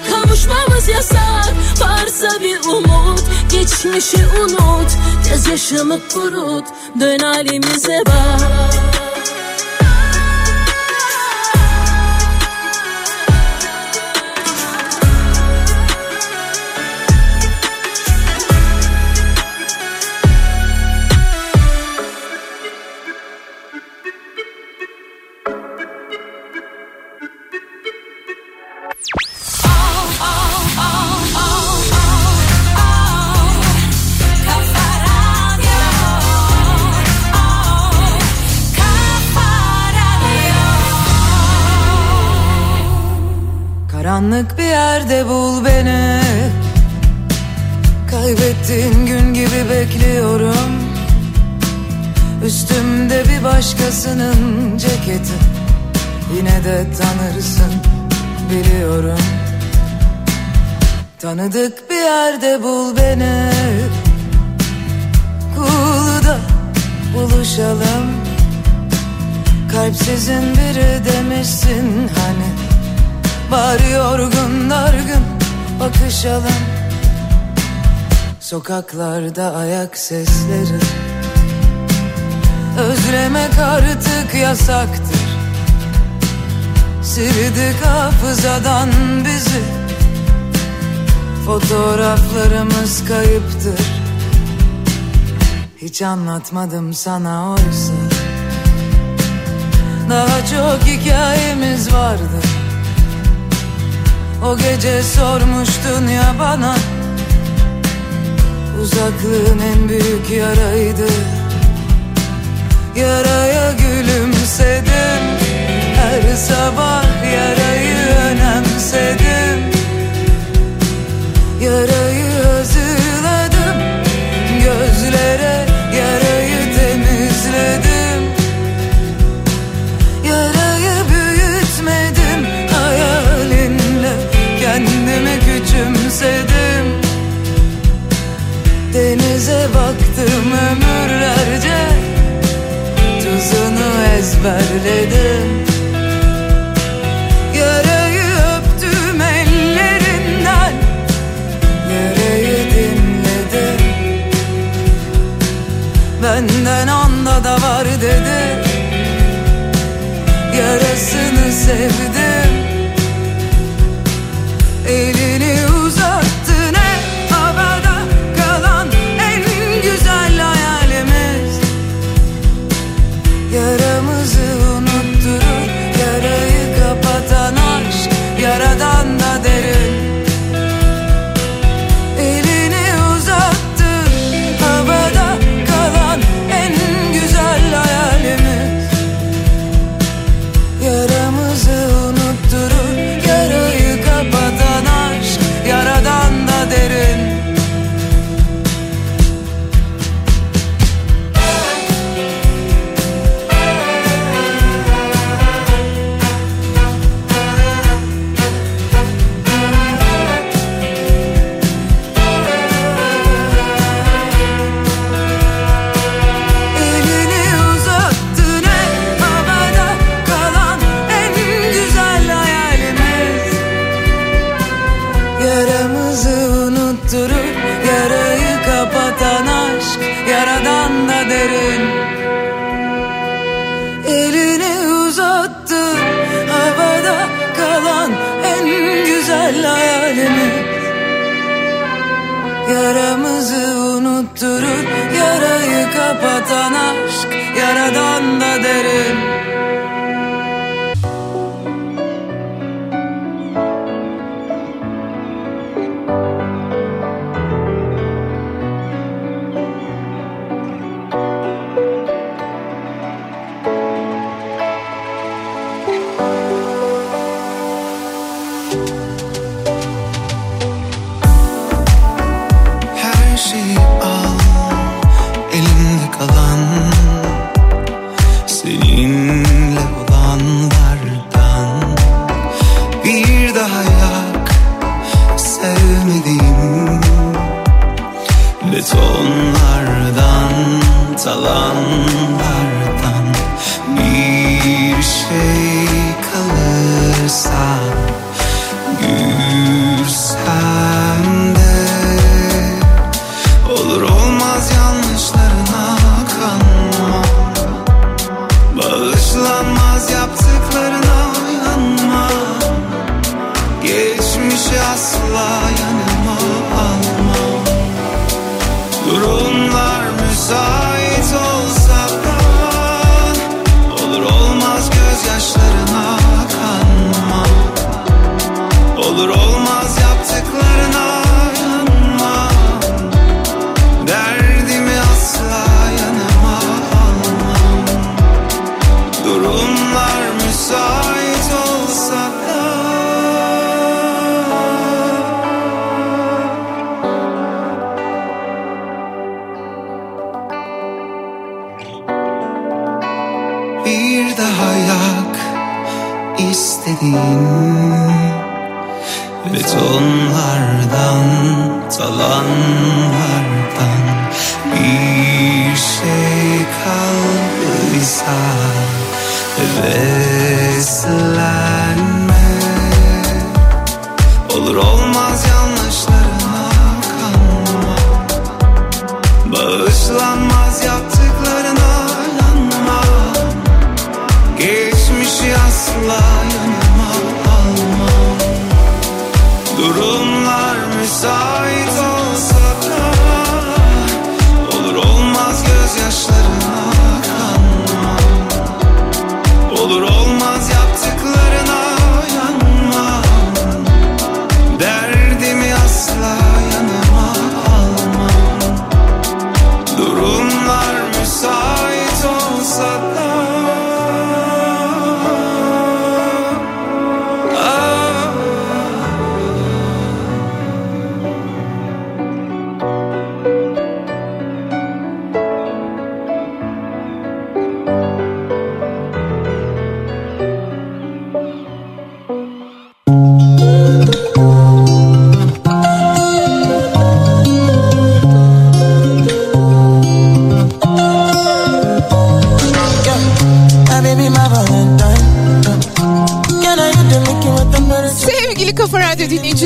Kavuşmamız yasak. Varsa bir umut Geçmişi unut. Gözyaşımı kurut Dön halimize bak Karanlık bir yerde bul beni. Kaybettiğin gün gibi bekliyorum. Üstümde bir başkasının ceketi. Yine de tanırsın biliyorum. Tanıdık bir yerde bul beni. Kulu'da buluşalım. Kalpsizin biri demişsin Bari yorgun dargın. Bakışalım. Sokaklarda ayak sesleri. Özlemek artık yasaktır. Sildik hafızadan bizi. Fotoğraflarımız kayıptır. Hiç anlatmadım sana oysa. Daha çok hikayemiz vardı O gece sormuştun ya bana Uzaklığın en büyük yaraydı. Yaraya gülümsedim Her sabah yarayı önemsedim Yarayı sevdim. Denize baktım ömürlerce. Tuzunu ezberledim. kaldıysa Heveslenme Olur olmaz yanlışlarına kanma Bağışlanmaz yaptıklarına yanma Geçmişi asla yanıma alma. Durumlar müsait.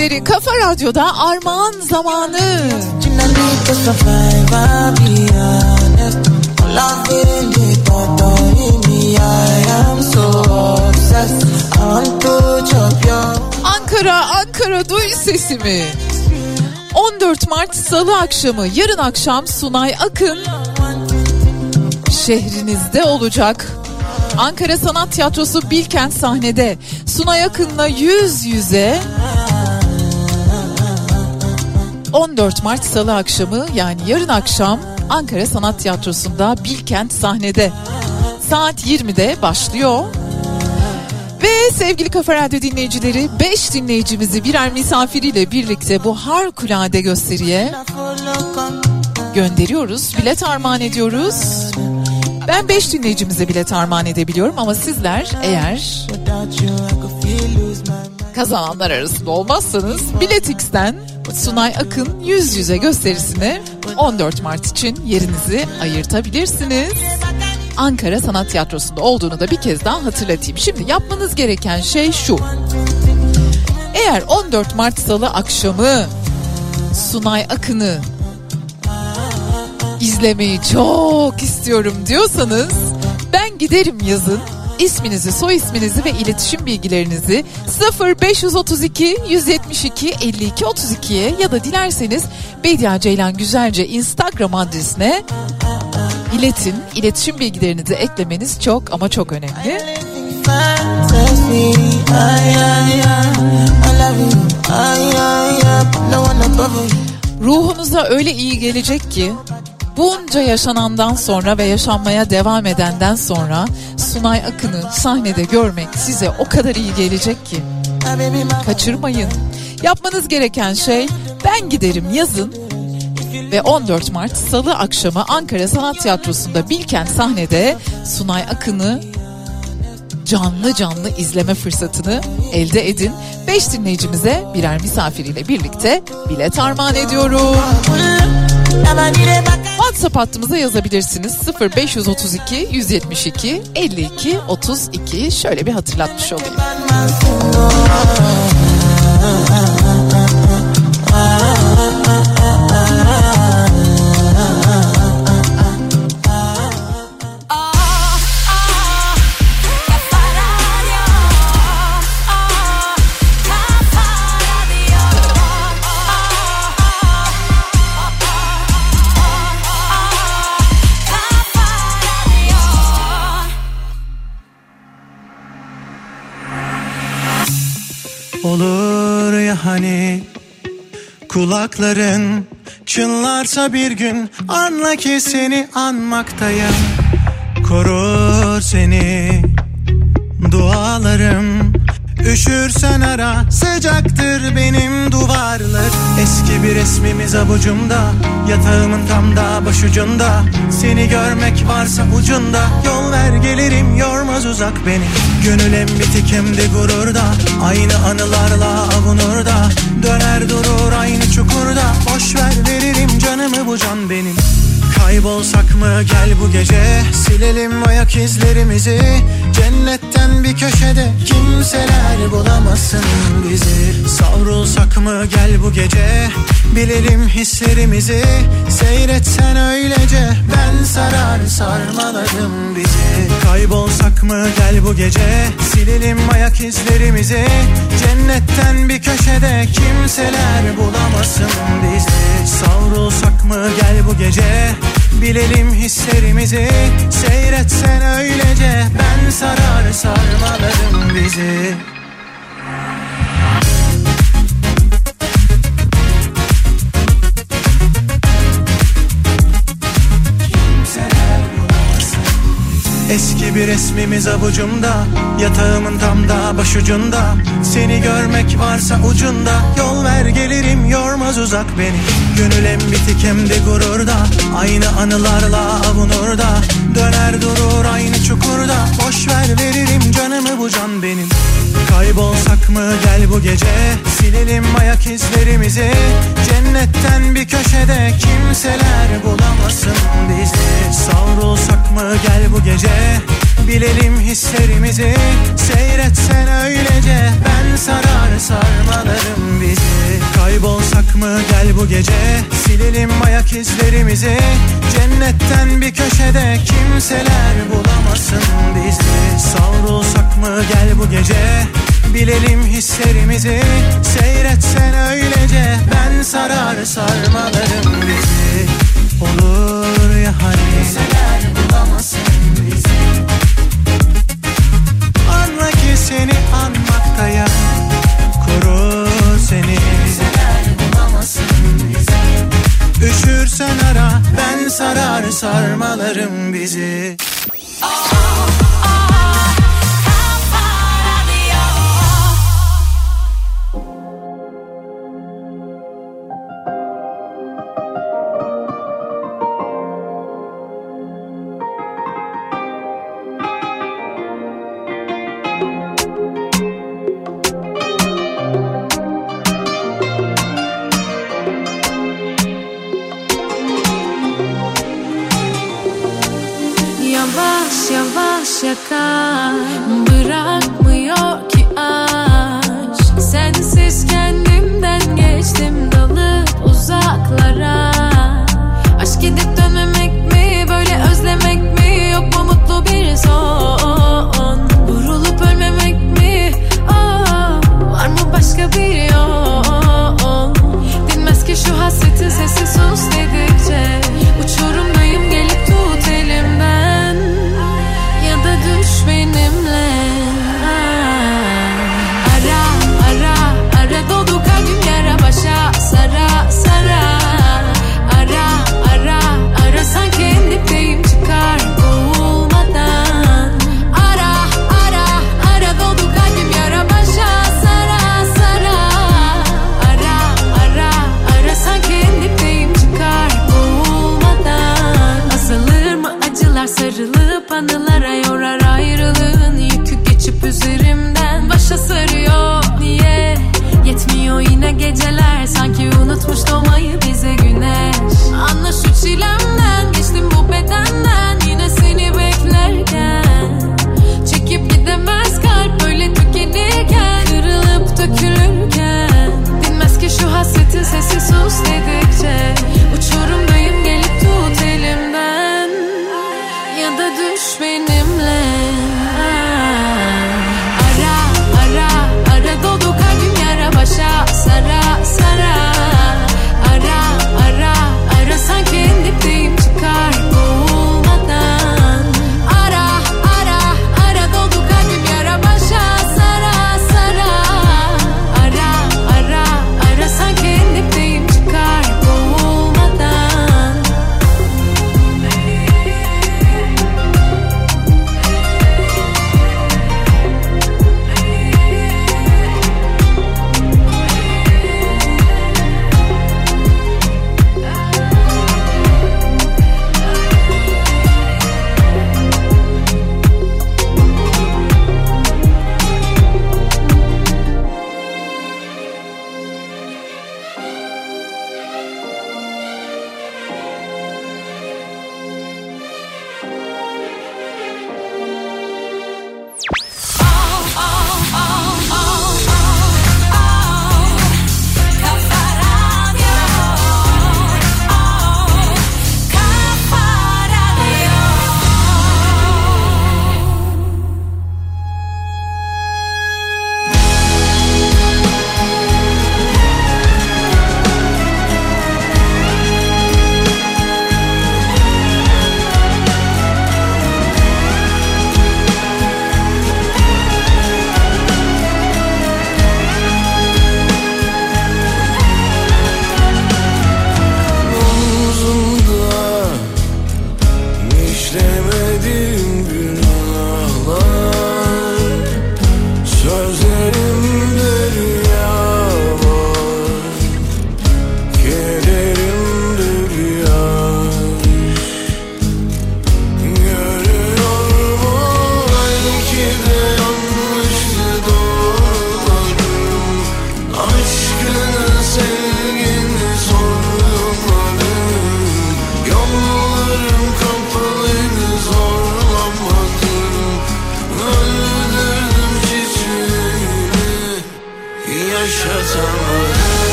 Dinleyicileri Kafa Radyo'da Armağan Zamanı. Ankara, Ankara duy sesimi. 14 Mart Salı akşamı yarın akşam Sunay Akın şehrinizde olacak. Ankara Sanat Tiyatrosu Bilkent sahnede Sunay Akın'la yüz yüze 14 Mart Salı akşamı yani yarın akşam Ankara Sanat Tiyatrosu'nda Bilkent sahnede saat 20'de başlıyor. Ve sevgili Kafa Radyo dinleyicileri 5 dinleyicimizi birer misafiriyle birlikte bu harikulade gösteriye gönderiyoruz. Bilet armağan ediyoruz. Ben 5 dinleyicimize bilet armağan edebiliyorum ama sizler eğer kazananlar arasında olmazsanız Biletix'ten Sunay Akın yüz yüze gösterisini 14 Mart için yerinizi ayırtabilirsiniz. Ankara Sanat Tiyatrosu'nda olduğunu da bir kez daha hatırlatayım. Şimdi yapmanız gereken şey şu. Eğer 14 Mart Salı akşamı Sunay Akın'ı izlemeyi çok istiyorum diyorsanız ben giderim yazın isminizi, soy isminizi ve iletişim bilgilerinizi 0532 172 52 32'ye ya da dilerseniz Bedia Ceylan Güzelce Instagram adresine iletin. İletişim bilgilerinizi eklemeniz çok ama çok önemli. Ruhunuza öyle iyi gelecek ki bunca yaşanandan sonra ve yaşanmaya devam edenden sonra Sunay Akın'ı sahnede görmek size o kadar iyi gelecek ki. Kaçırmayın. Yapmanız gereken şey ben giderim yazın ve 14 Mart Salı akşamı Ankara Sanat Tiyatrosu'nda Bilkent sahnede Sunay Akın'ı canlı canlı izleme fırsatını elde edin. 5 dinleyicimize birer misafiriyle birlikte bilet armağan ediyorum. WhatsApp hattımıza yazabilirsiniz 0532 172 52 32 şöyle bir hatırlatmış olayım. Kulakların çınlarsa bir gün anla ki seni anmaktayım. Korur seni dualarım Üşürsen ara sıcaktır benim duvarlar. Eski bir resmimiz avucumda Yatağımın tam da başucunda. Seni görmek varsa ucunda Yol ver gelirim yormaz uzak beni. Gönül hem bitik hem de gururda Aynı anılarla avunur da Döner durur aynı çukurda Boş ver veririm canımı bu can benim Kaybolsak mı? Gel bu gece. Silelim ayak izlerimizi. Cennetten bir köşede Kimseler bulamasın bizi. Savrulsak mı? Gel bu gece. Bilelim hislerimizi. Seyretsen öylece. Ben sarar sarmaladım bizi. Kaybolsak mı? Gel bu gece. Silelim ayak izlerimizi. Cennetten bir köşede Kimseler bulamasın bizi. Savrulsak mı? Gel bu gece Bilelim hislerimizi Seyretsen öylece. Ben sarar sarmaladım bizi Eski bir resmimiz avucumda Yatağımın tam da başucunda. Seni görmek varsa ucunda Yol ver gelirim yormaz uzak beni. Gönül hem bitik hem de gururda Aynı anılarla avunur da Döner durur aynı çukurda Boş ver veririm canımı bu can benim Kaybolsak mı? Gel bu gece. Silelim ayak izlerimizi. Cennetten bir köşede kimseler bulamasın bizi. Savrulsak mı? Gel bu gece. Bilelim hislerimizi. Seyretsen öylece. Ben sarar sarmalarım bizi. Kaybolsak mı? Gel bu gece. Silelim ayak izlerimizi. Cennetten İnternetten bir köşede kimseler bulamasın bizi. Savrulsak mı gel bu gece? Bilelim hislerimizi. Seyretsen öylece. Ben sarar sarmalarım bizi. Olur ya hani? Kimseler bulamasın sarar sarmalarım bizi.